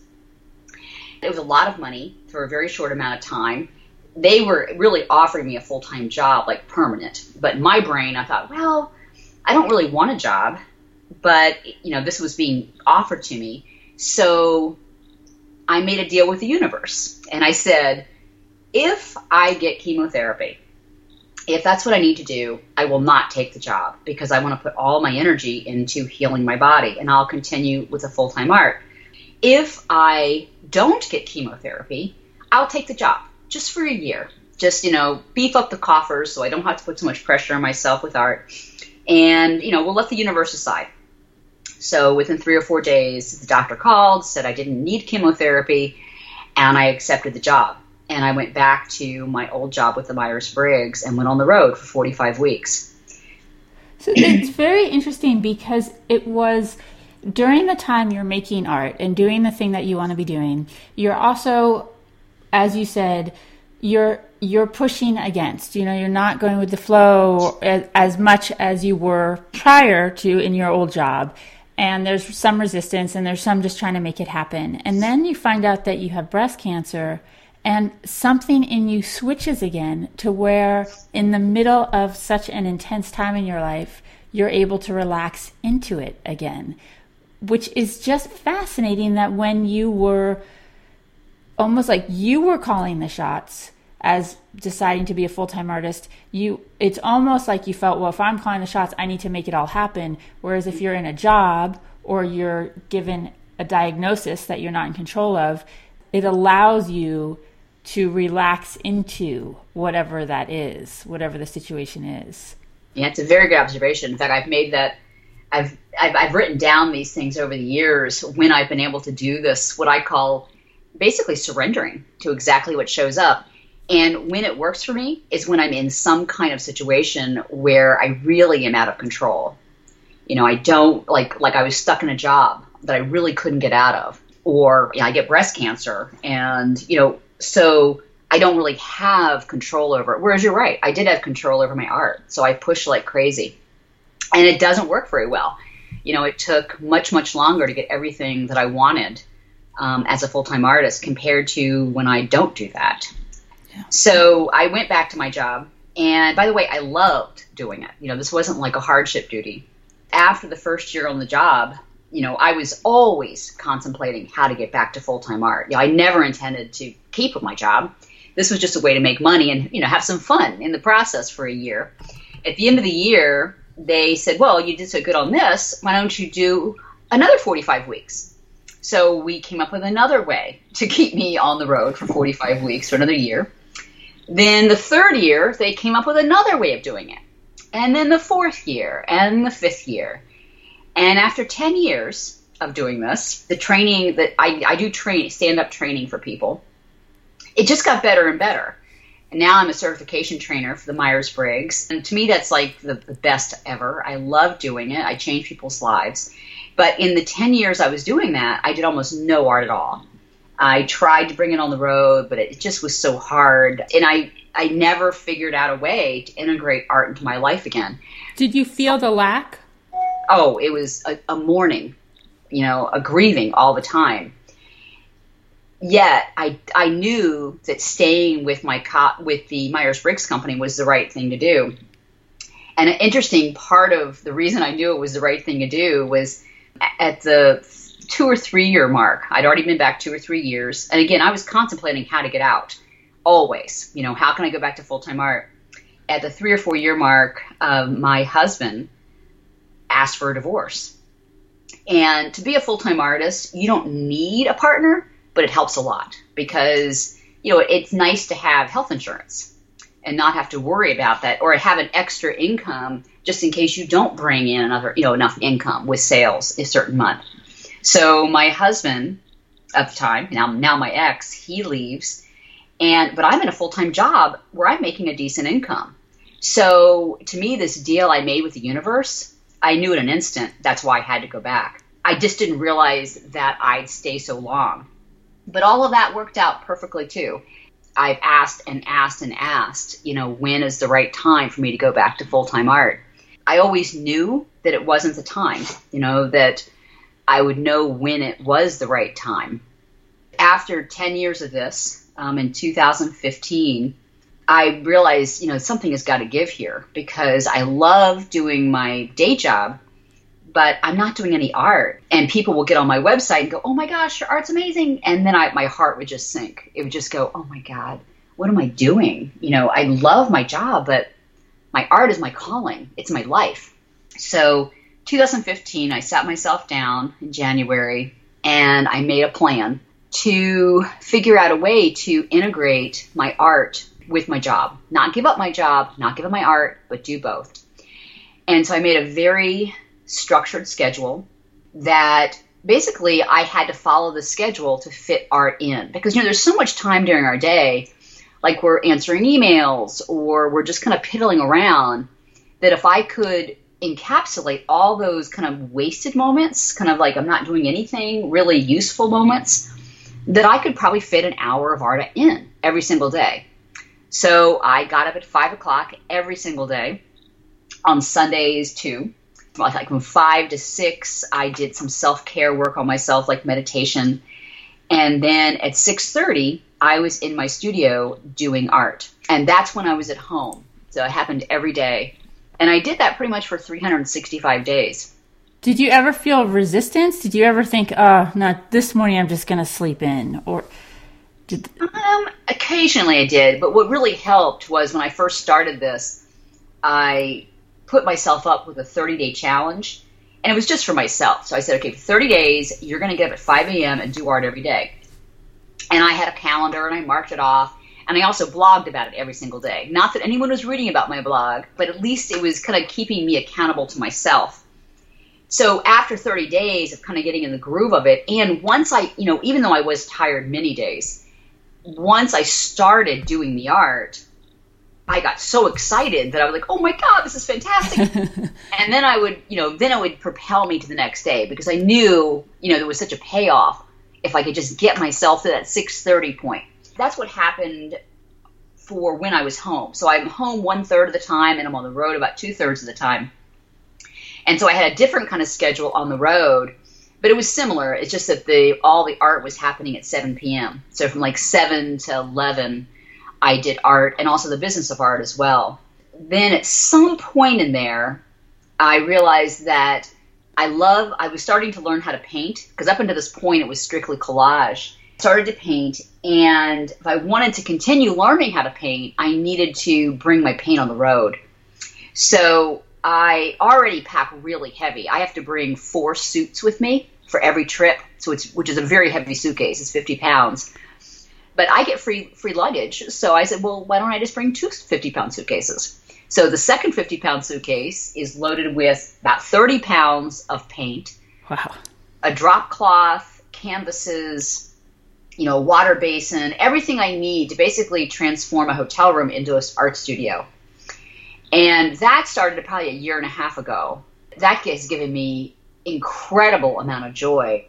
It was a lot of money for a very short amount of time. They were really offering me a full time job, like permanent. But in my brain, I thought, well, I don't really want a job, but you know, this was being offered to me. So I made a deal with the universe and I said, if I get chemotherapy, if that's what I need to do, I will not take the job because I want to put all my energy into healing my body and I'll continue with a full time art. If I don't get chemotherapy, I'll take the job just for a year. Just, you know, beef up the coffers so I don't have to put so much pressure on myself with art. And, you know, we'll let the universe decide. So within three or four days, the doctor called, said I didn't need chemotherapy, and I accepted the job. And I went back to my old job with the Myers Briggs and went on the road for 45 weeks. So it's very interesting because it was during the time you're making art and doing the thing that you want to be doing, you're also, as you said, you're you're pushing against. You know, you're not going with the flow as, as much as you were prior to in your old job. And there's some resistance and there's some just trying to make it happen. And then you find out that you have breast cancer and something in you switches again to where in the middle of such an intense time in your life, you're able to relax into it again, which is just fascinating that when you were almost like you were calling the shots as deciding to be a full-time artist you it's almost like you felt well if i'm calling the shots i need to make it all happen. Whereas if you're in a job or you're given a diagnosis that you're not in control of it allows you to relax into whatever that is whatever the situation is yeah it's a very good observation in fact i've made that I've, I've, I've written down these things over the years when I've been able to do this, what I call basically surrendering to exactly what shows up. And when it works for me is when I'm in some kind of situation where I really am out of control. You know, I don't like like I was stuck in a job that I really couldn't get out of, or you know, I get breast cancer, and you know, so I don't really have control over it. Whereas you're right, I did have control over my art, so I pushed like crazy, and it doesn't work very well. You know, it took much much longer to get everything that I wanted um, as a full time artist compared to when I don't do that. So I went back to my job. And by the way, I loved doing it. You know, this wasn't like a hardship duty. After the first year on the job, you know, I was always contemplating how to get back to full time art. You know, I never intended to keep my job. This was just a way to make money and, you know, have some fun in the process for a year. At the end of the year, they said, well, you did so good on this. Why don't you do another 45 weeks? So we came up with another way to keep me on the road for 45 weeks for another year. Then the third year, they came up with another way of doing it. And then the fourth year, and the fifth year. And after 10 years of doing this, the training that I, I do train, stand up training for people, it just got better and better. And now I'm a certification trainer for the Myers Briggs. And to me, that's like the, the best ever. I love doing it, I change people's lives. But in the 10 years I was doing that, I did almost no art at all. I tried to bring it on the road, but it just was so hard. And I, I never figured out a way to integrate art into my life again. Did you feel the lack? Oh, it was a, a mourning, you know, a grieving all the time. Yet I, I knew that staying with my co- with the Myers Briggs company was the right thing to do. And an interesting part of the reason I knew it was the right thing to do was at the two or three year mark. I'd already been back two or three years. And again, I was contemplating how to get out always. You know, how can I go back to full time art? At the three or four year mark, um, my husband asked for a divorce. And to be a full time artist, you don't need a partner, but it helps a lot because, you know, it's nice to have health insurance and not have to worry about that or have an extra income just in case you don't bring in another, you know, enough income with sales a certain month. So my husband at the time, now now my ex, he leaves, and but I'm in a full time job where I'm making a decent income. So to me, this deal I made with the universe, I knew in an instant that's why I had to go back. I just didn't realize that I'd stay so long. But all of that worked out perfectly too. I've asked and asked and asked, you know, when is the right time for me to go back to full time art? I always knew that it wasn't the time, you know, that I would know when it was the right time. After 10 years of this, um, in 2015, I realized, you know, something has got to give here because I love doing my day job, but I'm not doing any art. And people will get on my website and go, oh my gosh, your art's amazing. And then I, my heart would just sink. It would just go, oh my God, what am I doing? You know, I love my job, but my art is my calling, it's my life. So 2015, I sat myself down in January and I made a plan to figure out a way to integrate my art with my job. Not give up my job, not give up my art, but do both. And so I made a very structured schedule that basically I had to follow the schedule to fit art in because you know there's so much time during our day like we're answering emails or we're just kind of piddling around that if I could encapsulate all those kind of wasted moments, kind of like I'm not doing anything really useful moments, that I could probably fit an hour of art in every single day. So I got up at five o'clock every single day. On Sundays too, like from five to six, I did some self care work on myself, like meditation, and then at six thirty, I was in my studio doing art, and that's when I was at home. So it happened every day, and I did that pretty much for 365 days. Did you ever feel resistance? Did you ever think, "Oh, not this morning I'm just going to sleep in," or did... Um, occasionally I did, but what really helped was when I first started this, I put myself up with a 30 day challenge, and it was just for myself. So I said, okay, for 30 days, you're going to get up at 5 a.m. and do art every day. And I had a calendar and I marked it off. And I also blogged about it every single day. Not that anyone was reading about my blog, but at least it was kind of keeping me accountable to myself. So after 30 days of kind of getting in the groove of it, and once I, you know, even though I was tired many days, once I started doing the art, I got so excited that I was like, "Oh my god, this is fantastic!" *laughs* and then I would, you know, then it would propel me to the next day because I knew, you know, there was such a payoff if I could just get myself to that 6:30 point. That's what happened for when I was home. So I'm home one third of the time, and I'm on the road about two thirds of the time. And so I had a different kind of schedule on the road but it was similar. It's just that the all the art was happening at 7 p.m. So from like 7 to 11, I did art and also the business of art as well. Then at some point in there, I realized that I love. I was starting to learn how to paint because up until this point it was strictly collage. Started to paint, and if I wanted to continue learning how to paint, I needed to bring my paint on the road. So I already pack really heavy. I have to bring four suits with me for every trip, so it's which is a very heavy suitcase. It's 50 pounds. But I get free free luggage, so I said, well, why don't I just bring two 50 pound suitcases? So the second 50 pound suitcase is loaded with about 30 pounds of paint, wow, a drop cloth, canvases, you know, water basin, everything I need to basically transform a hotel room into an art studio. And that started probably a year and a half ago. That has given me incredible amount of joy.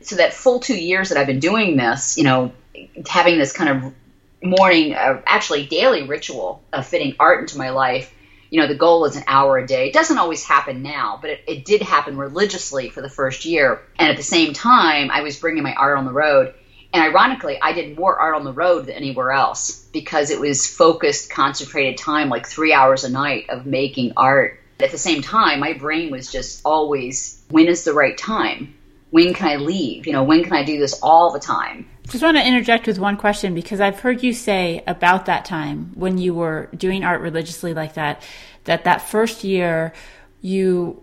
So that full two years that I've been doing this, you know, having this kind of morning, uh, actually daily ritual of fitting art into my life. You know, the goal is an hour a day. It doesn't always happen now, but it, it did happen religiously for the first year. And at the same time, I was bringing my art on the road. And ironically, I did more art on the road than anywhere else because it was focused, concentrated time, like three hours a night of making art. At the same time, my brain was just always, when is the right time? When can I leave? You know, when can I do this all the time? Just want to interject with one question because I've heard you say about that time when you were doing art religiously like that, that that first year you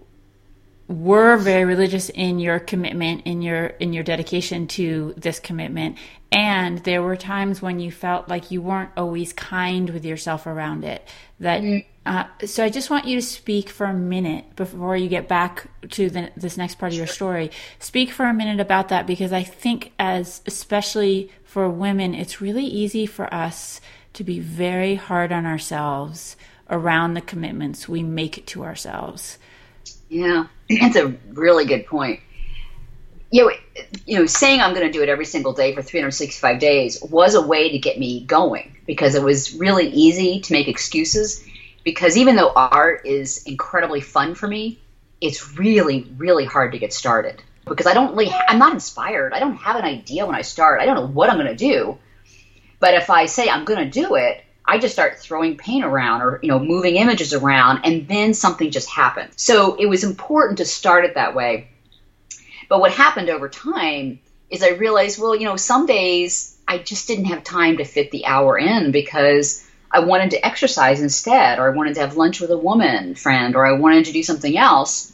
were very religious in your commitment in your in your dedication to this commitment. And there were times when you felt like you weren't always kind with yourself around it. That mm-hmm. uh, so i just want you to speak for a minute before you get back to the, this next part of your story. Speak for a minute about that because i think as especially for women it's really easy for us to be very hard on ourselves around the commitments we make to ourselves. Yeah, that's a really good point. You know, you know, saying I'm going to do it every single day for 365 days was a way to get me going because it was really easy to make excuses. Because even though art is incredibly fun for me, it's really, really hard to get started because I don't really, I'm not inspired. I don't have an idea when I start. I don't know what I'm going to do. But if I say I'm going to do it, I just start throwing paint around or, you know, moving images around and then something just happens. So it was important to start it that way. But what happened over time is I realized, well, you know, some days I just didn't have time to fit the hour in because I wanted to exercise instead, or I wanted to have lunch with a woman friend, or I wanted to do something else.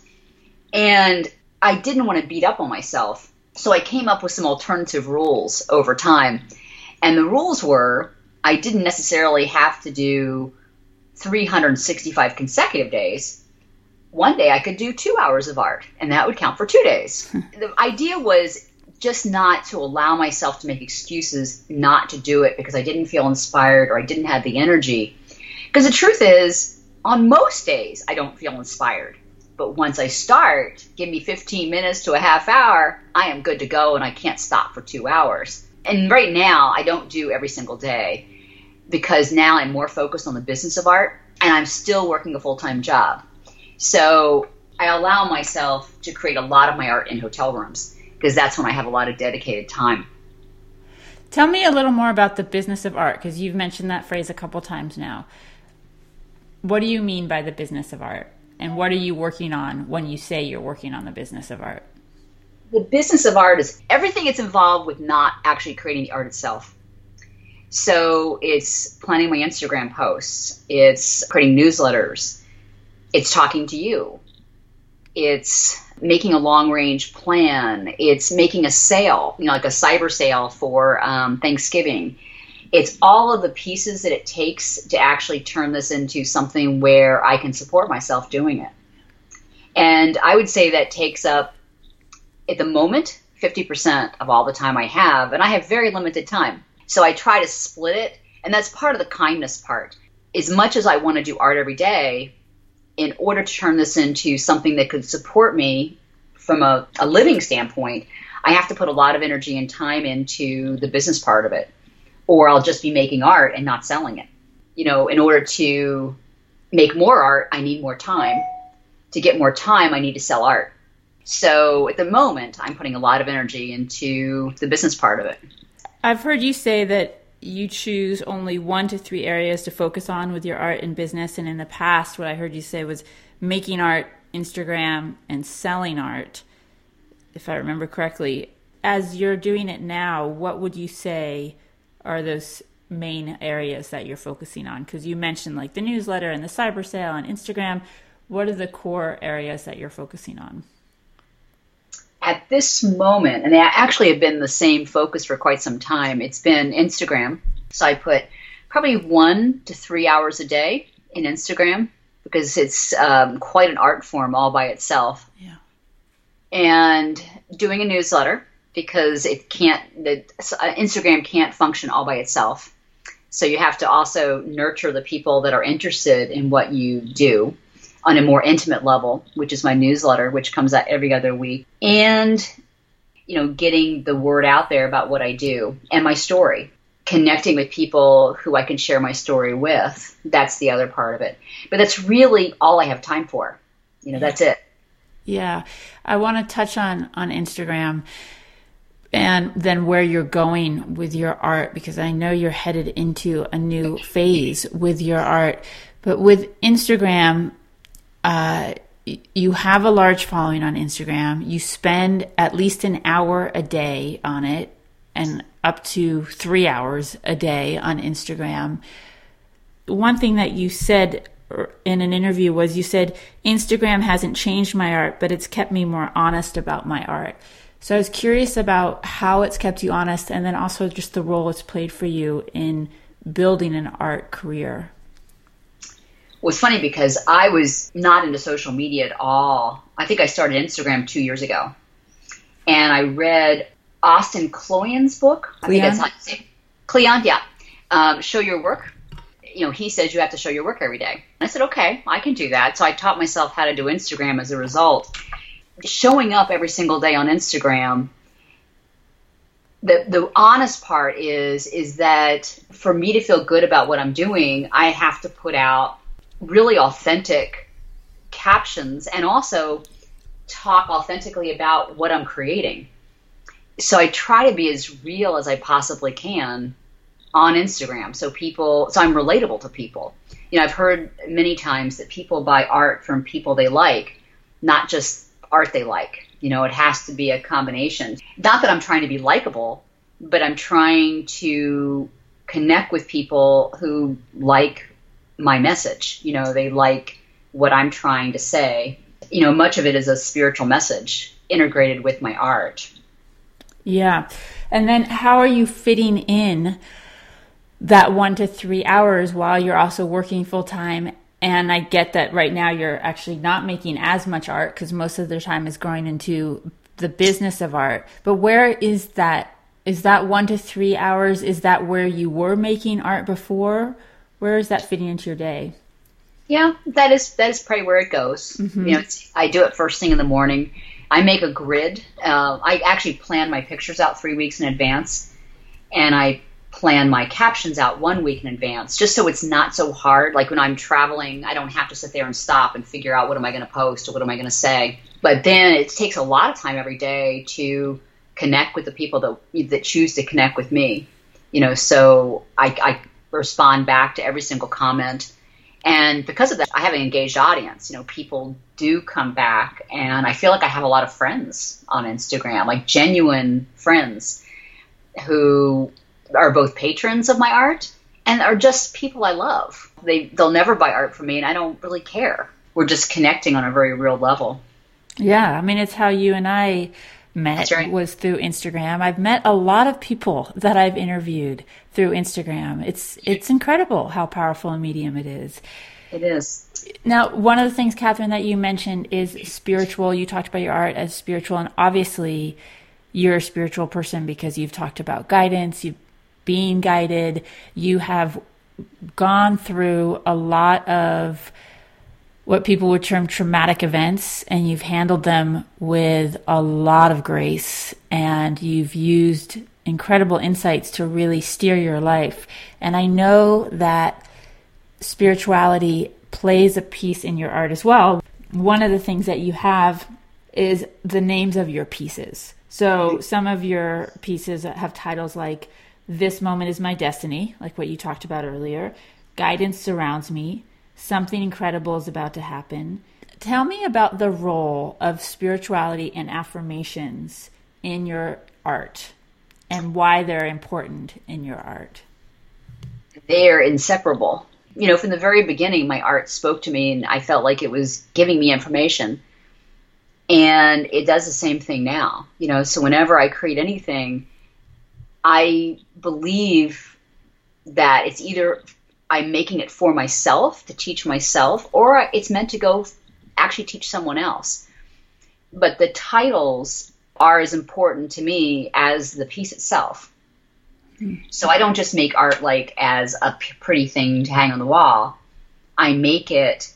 And I didn't want to beat up on myself. So I came up with some alternative rules over time. And the rules were I didn't necessarily have to do 365 consecutive days. One day I could do two hours of art, and that would count for two days. Hmm. the idea was just not to allow myself to make excuses not to do it because I didn't feel inspired or I didn't have the energy. Because the truth is, on most days, I don't feel inspired. But once I start, give me 15 minutes to a half hour, I am good to go and I can't stop for two hours. And right now, I don't do every single day because now I'm more focused on the business of art and I'm still working a full time job. So I allow myself to create a lot of my art in hotel rooms because that's when I have a lot of dedicated time. Tell me a little more about the business of art because you've mentioned that phrase a couple times now. What do you mean by the business of art? And what are you working on when you say you're working on the business of art? The business of art is everything that's involved with not actually creating the art itself. So it's planning my Instagram posts, it's creating newsletters, it's talking to you, it's making a long range plan, it's making a sale, you know, like a cyber sale for um, Thanksgiving. It's all of the pieces that it takes to actually turn this into something where I can support myself doing it. And I would say that takes up, at the moment, 50% of all the time I have, and I have very limited time. So I try to split it, and that's part of the kindness part. As much as I want to do art every day, in order to turn this into something that could support me from a, a living standpoint, I have to put a lot of energy and time into the business part of it, or I'll just be making art and not selling it. You know, in order to make more art, I need more time. To get more time, I need to sell art. So at the moment, I'm putting a lot of energy into the business part of it. I've heard you say that you choose only one to three areas to focus on with your art and business. And in the past, what I heard you say was making art, Instagram, and selling art, if I remember correctly. As you're doing it now, what would you say are those main areas that you're focusing on? Because you mentioned like the newsletter and the cyber sale and Instagram. What are the core areas that you're focusing on? At this moment, and they actually have been the same focus for quite some time, it's been Instagram. So I put probably one to three hours a day in Instagram because it's um, quite an art form all by itself. Yeah. And doing a newsletter because it can't, the, uh, Instagram can't function all by itself. So you have to also nurture the people that are interested in what you do on a more intimate level, which is my newsletter, which comes out every other week, and you know, getting the word out there about what I do and my story, connecting with people who I can share my story with. That's the other part of it. But that's really all I have time for. You know, that's it. Yeah. I want to touch on on Instagram and then where you're going with your art because I know you're headed into a new phase with your art. But with Instagram, uh, you have a large following on Instagram. You spend at least an hour a day on it and up to three hours a day on Instagram. One thing that you said in an interview was you said, Instagram hasn't changed my art, but it's kept me more honest about my art. So I was curious about how it's kept you honest and then also just the role it's played for you in building an art career was funny because I was not into social media at all. I think I started Instagram two years ago. And I read Austin Kleon's book. I think that's how you say Kleon, yeah. Um, show your work. You know, he says you have to show your work every day. I said, okay, I can do that. So I taught myself how to do Instagram as a result. Showing up every single day on Instagram the the honest part is is that for me to feel good about what I'm doing, I have to put out really authentic captions and also talk authentically about what I'm creating. So I try to be as real as I possibly can on Instagram so people so I'm relatable to people. You know, I've heard many times that people buy art from people they like, not just art they like. You know, it has to be a combination. Not that I'm trying to be likable, but I'm trying to connect with people who like my message. You know, they like what I'm trying to say. You know, much of it is a spiritual message integrated with my art. Yeah. And then how are you fitting in that one to three hours while you're also working full time? And I get that right now you're actually not making as much art because most of their time is going into the business of art. But where is that? Is that one to three hours? Is that where you were making art before? Where is that fitting into your day? Yeah, that is that is probably where it goes. Mm-hmm. You know, I do it first thing in the morning. I make a grid. Uh, I actually plan my pictures out three weeks in advance, and I plan my captions out one week in advance, just so it's not so hard. Like when I'm traveling, I don't have to sit there and stop and figure out what am I going to post or what am I going to say. But then it takes a lot of time every day to connect with the people that that choose to connect with me. You know, so I, I respond back to every single comment. And because of that, I have an engaged audience. You know, people do come back, and I feel like I have a lot of friends on Instagram, like genuine friends who are both patrons of my art and are just people I love. They they'll never buy art from me, and I don't really care. We're just connecting on a very real level. Yeah, I mean, it's how you and I met right. was through Instagram. I've met a lot of people that I've interviewed through Instagram. It's it's incredible how powerful a medium it is. It is. Now, one of the things, Catherine, that you mentioned is spiritual. You talked about your art as spiritual, and obviously, you're a spiritual person because you've talked about guidance, you've been guided, you have gone through a lot of what people would term traumatic events, and you've handled them with a lot of grace, and you've used incredible insights to really steer your life. And I know that spirituality plays a piece in your art as well. One of the things that you have is the names of your pieces. So some of your pieces have titles like This Moment is My Destiny, like what you talked about earlier. Guidance surrounds me. Something incredible is about to happen. Tell me about the role of spirituality and affirmations in your art and why they're important in your art. They're inseparable. You know, from the very beginning, my art spoke to me and I felt like it was giving me information. And it does the same thing now. You know, so whenever I create anything, I believe that it's either I'm making it for myself to teach myself, or it's meant to go actually teach someone else. But the titles are as important to me as the piece itself. Hmm. So I don't just make art like as a p- pretty thing to hang on the wall. I make it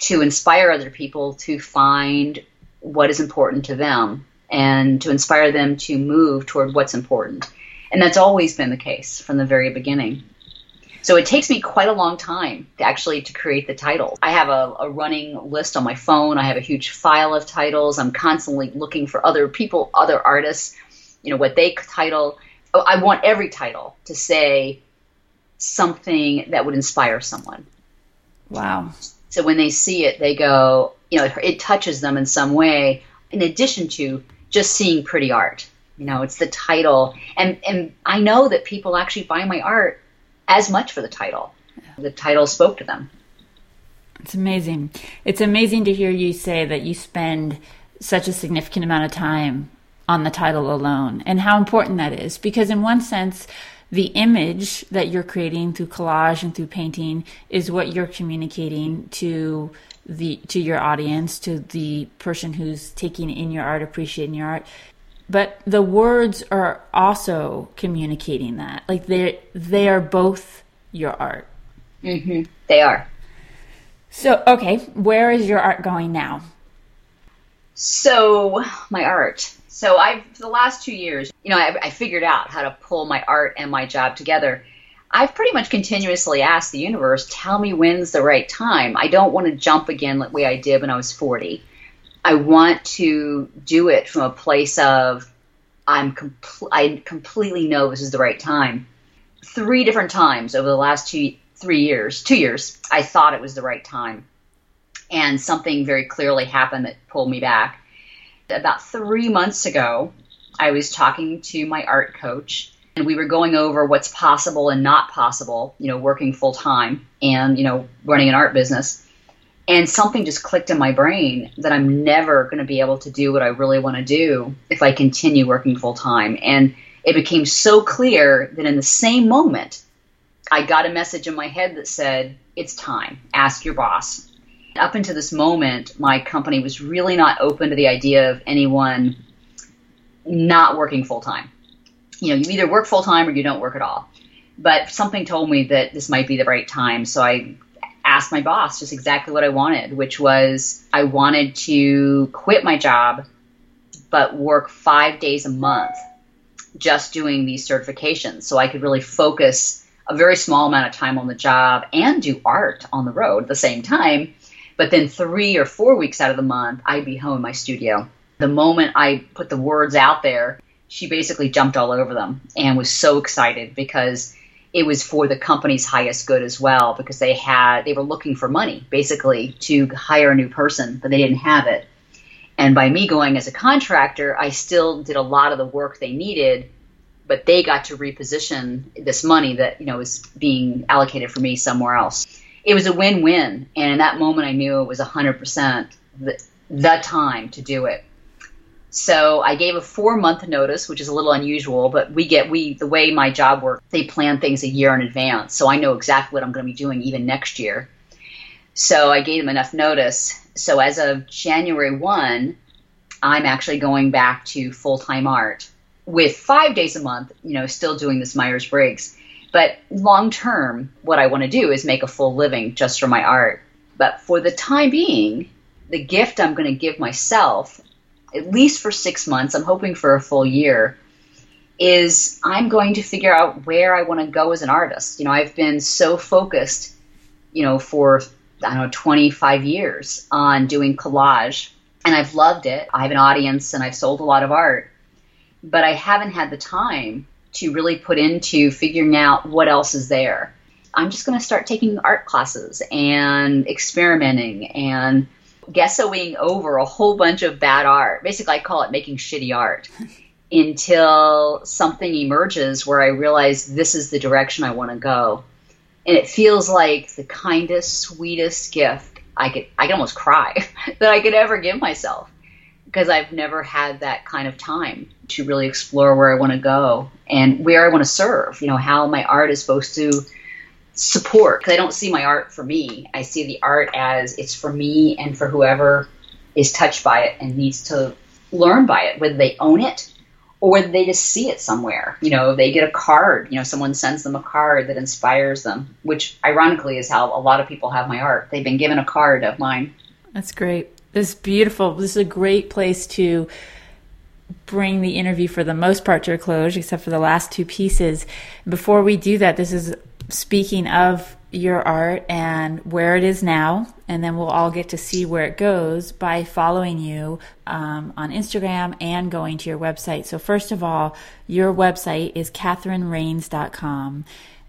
to inspire other people to find what is important to them and to inspire them to move toward what's important. And that's always been the case from the very beginning. So it takes me quite a long time to actually to create the title. I have a, a, running list on my phone. I have a huge file of titles. I'm constantly looking for other people, other artists, you know, what they title. Oh, I want every title to say something that would inspire someone. Wow. So when they see it, they go, you know, it, it touches them in some way, in addition to just seeing pretty art. You know, it's the title. And, and I know that people actually buy my art as much for the title. The title spoke to them. It's amazing. It's amazing to hear you say that you spend such a significant amount of time on the title alone and how important that is. Because, in one sense, the image that you're creating through collage and through painting is what you're communicating to the to your audience to the person who's taking in your art appreciating your art but the words are also communicating that like they they are both your art mm-hmm. they are so okay where is your art going now so my art so i've for the last two years you know I, I figured out how to pull my art and my job together I've pretty much continuously asked the universe, tell me when's the right time. I don't want to jump again like way I did when I was 40. I want to do it from a place of I'm compl- I completely know this is the right time. Three different times over the last two three years, two years, I thought it was the right time, and something very clearly happened that pulled me back. About three months ago, I was talking to my art coach and we were going over what's possible and not possible, you know, working full time and, you know, running an art business. And something just clicked in my brain that I'm never going to be able to do what I really want to do if I continue working full time. And it became so clear that in the same moment, I got a message in my head that said, It's time, ask your boss. Up until this moment, my company was really not open to the idea of anyone not working full time you know, you either work full time or you don't work at all. But something told me that this might be the right time, so I asked my boss just exactly what I wanted, which was I wanted to quit my job, but work five days a month just doing these certifications so I could really focus a very small amount of time on the job and do art on the road at the same time. But then three or four weeks out of the month, I'd be home in my studio. The moment I put the words out there, she basically jumped all over them and was so excited because it was for the company's highest good as well because they had they were looking for money basically to hire a new person but they didn't have it. And by me going as a contractor i still did a lot of the work they needed but they got to reposition this money that you know was being allocated for me somewhere else. It was a win-win and in that moment i knew it was 100% the, the time to do it so I gave a four month notice, which is a little unusual, but we get we the way my job works, they plan things a year in advance. So I know exactly what I'm going to be doing even next year. So I gave them enough notice. So as of January 1, I'm actually going back to full time art with five days a month, you know, still doing this Myers Briggs. But long term, what I want to do is make a full living just from my art. But for the time being, the gift I'm going to give myself at least for six months, I'm hoping for a full year, is I'm going to figure out where I want to go as an artist. You know, I've been so focused, you know, for, I don't know, 25 years on doing collage, and I've loved it. I have an audience and I've sold a lot of art, but I haven't had the time to really put into figuring out what else is there. I'm just going to start taking art classes and experimenting and gessoing over a whole bunch of bad art. Basically, I call it making shitty art *laughs* until something emerges where I realize this is the direction I want to go. And it feels like the kindest, sweetest gift I could, I could almost cry *laughs* that I could ever give myself because I've never had that kind of time to really explore where I want to go and where I want to serve, you know, how my art is supposed to support because I don't see my art for me. I see the art as it's for me and for whoever is touched by it and needs to learn by it, whether they own it or whether they just see it somewhere. You know, they get a card, you know, someone sends them a card that inspires them, which ironically is how a lot of people have my art. They've been given a card of mine. That's great. This is beautiful. This is a great place to bring the interview for the most part to a close, except for the last two pieces. Before we do that, this is speaking of your art and where it is now, and then we'll all get to see where it goes by following you um, on Instagram and going to your website. So, first of all, your website is catherinerains.com,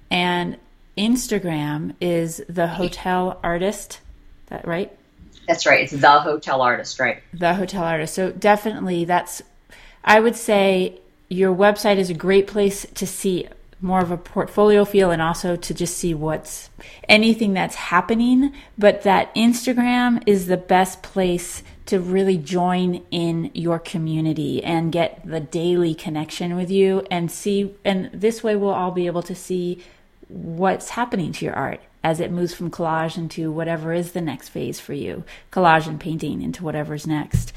and Instagram is the hotel artist. That right? That's right. It's the hotel artist, right? The hotel artist. So definitely, that's. I would say your website is a great place to see more of a portfolio feel and also to just see what's anything that's happening. But that Instagram is the best place to really join in your community and get the daily connection with you and see. And this way, we'll all be able to see what's happening to your art as it moves from collage into whatever is the next phase for you collage and painting into whatever's next.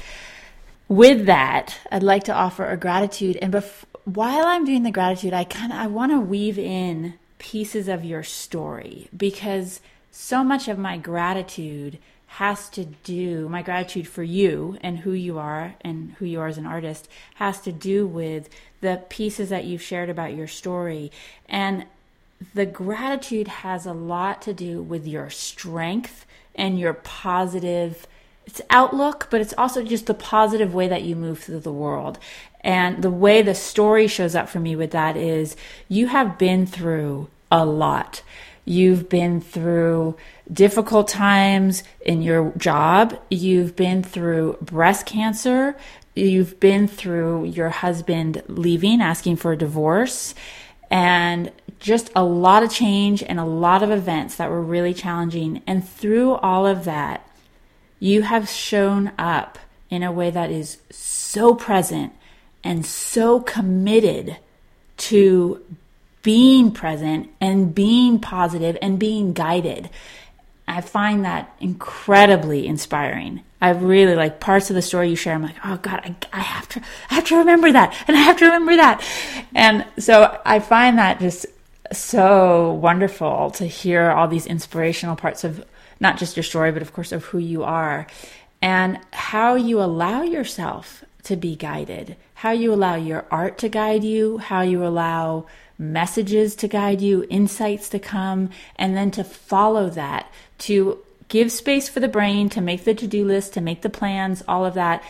With that, I'd like to offer a gratitude. And before while I'm doing the gratitude, I kind of I want to weave in pieces of your story because so much of my gratitude has to do my gratitude for you and who you are and who you are as an artist has to do with the pieces that you've shared about your story and the gratitude has a lot to do with your strength and your positive it's outlook, but it's also just the positive way that you move through the world. And the way the story shows up for me with that is you have been through a lot. You've been through difficult times in your job. You've been through breast cancer. You've been through your husband leaving, asking for a divorce, and just a lot of change and a lot of events that were really challenging. And through all of that, you have shown up in a way that is so present and so committed to being present and being positive and being guided. I find that incredibly inspiring. I really like parts of the story you share. I'm like, oh God, I, I have to, I have to remember that, and I have to remember that, and so I find that just so wonderful to hear all these inspirational parts of not just your story, but of course of who you are and how you allow yourself to be guided, how you allow your art to guide you, how you allow messages to guide you, insights to come, and then to follow that, to give space for the brain, to make the to do list, to make the plans, all of that,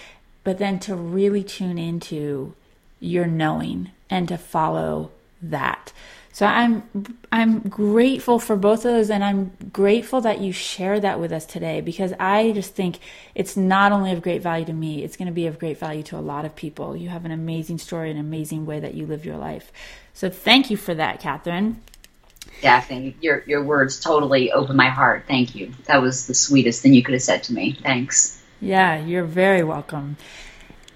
but then to really tune into your knowing and to follow that. So I'm I'm grateful for both of those and I'm grateful that you share that with us today because I just think it's not only of great value to me, it's going to be of great value to a lot of people. You have an amazing story, an amazing way that you live your life. So thank you for that, Catherine. Daphne, your your words totally opened my heart. Thank you. That was the sweetest thing you could have said to me. Thanks. Yeah, you're very welcome.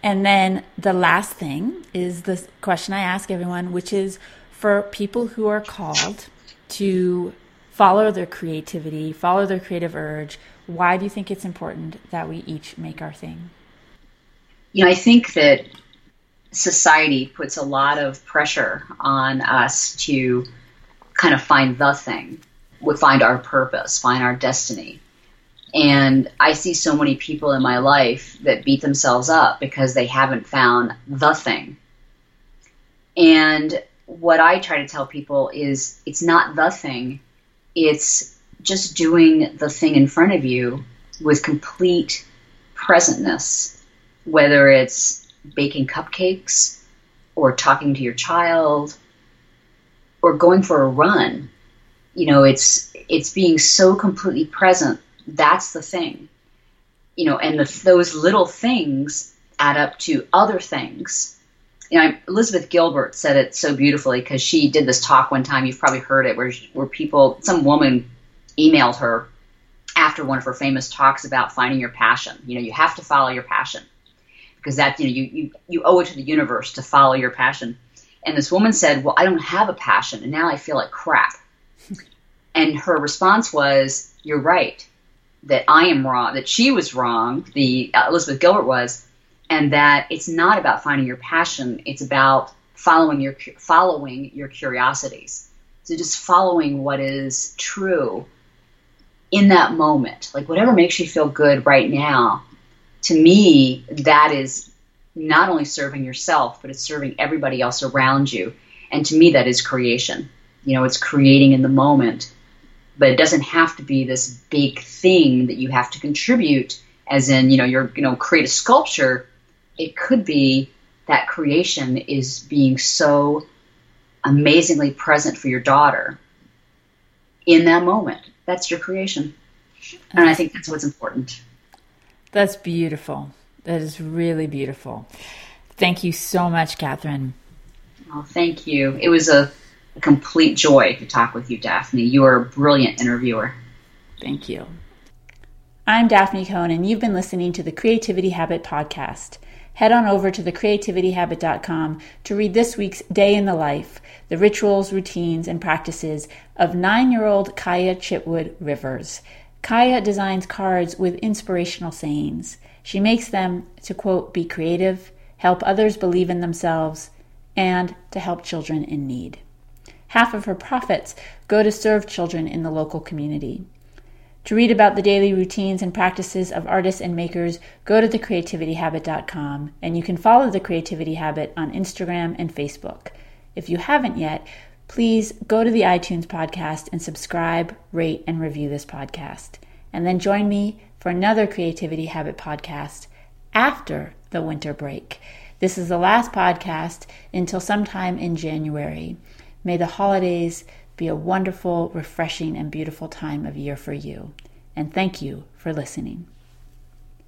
And then the last thing is the question I ask everyone, which is for people who are called to follow their creativity, follow their creative urge, why do you think it's important that we each make our thing? You know, I think that society puts a lot of pressure on us to kind of find the thing, would find our purpose, find our destiny. And I see so many people in my life that beat themselves up because they haven't found the thing. And what I try to tell people is it's not the thing, it's just doing the thing in front of you with complete presentness, whether it's baking cupcakes or talking to your child or going for a run. You know, it's it's being so completely present. That's the thing. You know, and the, those little things add up to other things you know, Elizabeth Gilbert said it so beautifully because she did this talk one time. You've probably heard it, where where people, some woman emailed her after one of her famous talks about finding your passion. You know, you have to follow your passion because that you know you you, you owe it to the universe to follow your passion. And this woman said, "Well, I don't have a passion, and now I feel like crap." *laughs* and her response was, "You're right. That I am wrong. That she was wrong. The uh, Elizabeth Gilbert was." And that it's not about finding your passion it's about following your following your curiosities. So just following what is true in that moment. Like whatever makes you feel good right now to me that is not only serving yourself but it's serving everybody else around you. And to me that is creation. You know it's creating in the moment. But it doesn't have to be this big thing that you have to contribute as in you know you're you know create a sculpture it could be that creation is being so amazingly present for your daughter in that moment. That's your creation. And I think that's what's important. That's beautiful. That is really beautiful. Thank you so much, Catherine. Oh, thank you. It was a, a complete joy to talk with you, Daphne. You are a brilliant interviewer. Thank you. I'm Daphne Cohn, and you've been listening to the Creativity Habit Podcast head on over to thecreativityhabit.com to read this week's Day in the Life, the rituals, routines, and practices of nine year old Kaya Chitwood Rivers. Kaya designs cards with inspirational sayings. She makes them to quote, be creative, help others believe in themselves, and to help children in need. Half of her profits go to serve children in the local community. To read about the daily routines and practices of artists and makers, go to thecreativityhabit.com and you can follow The Creativity Habit on Instagram and Facebook. If you haven't yet, please go to the iTunes podcast and subscribe, rate, and review this podcast. And then join me for another Creativity Habit podcast after the winter break. This is the last podcast until sometime in January. May the holidays be a wonderful, refreshing, and beautiful time of year for you. And thank you for listening.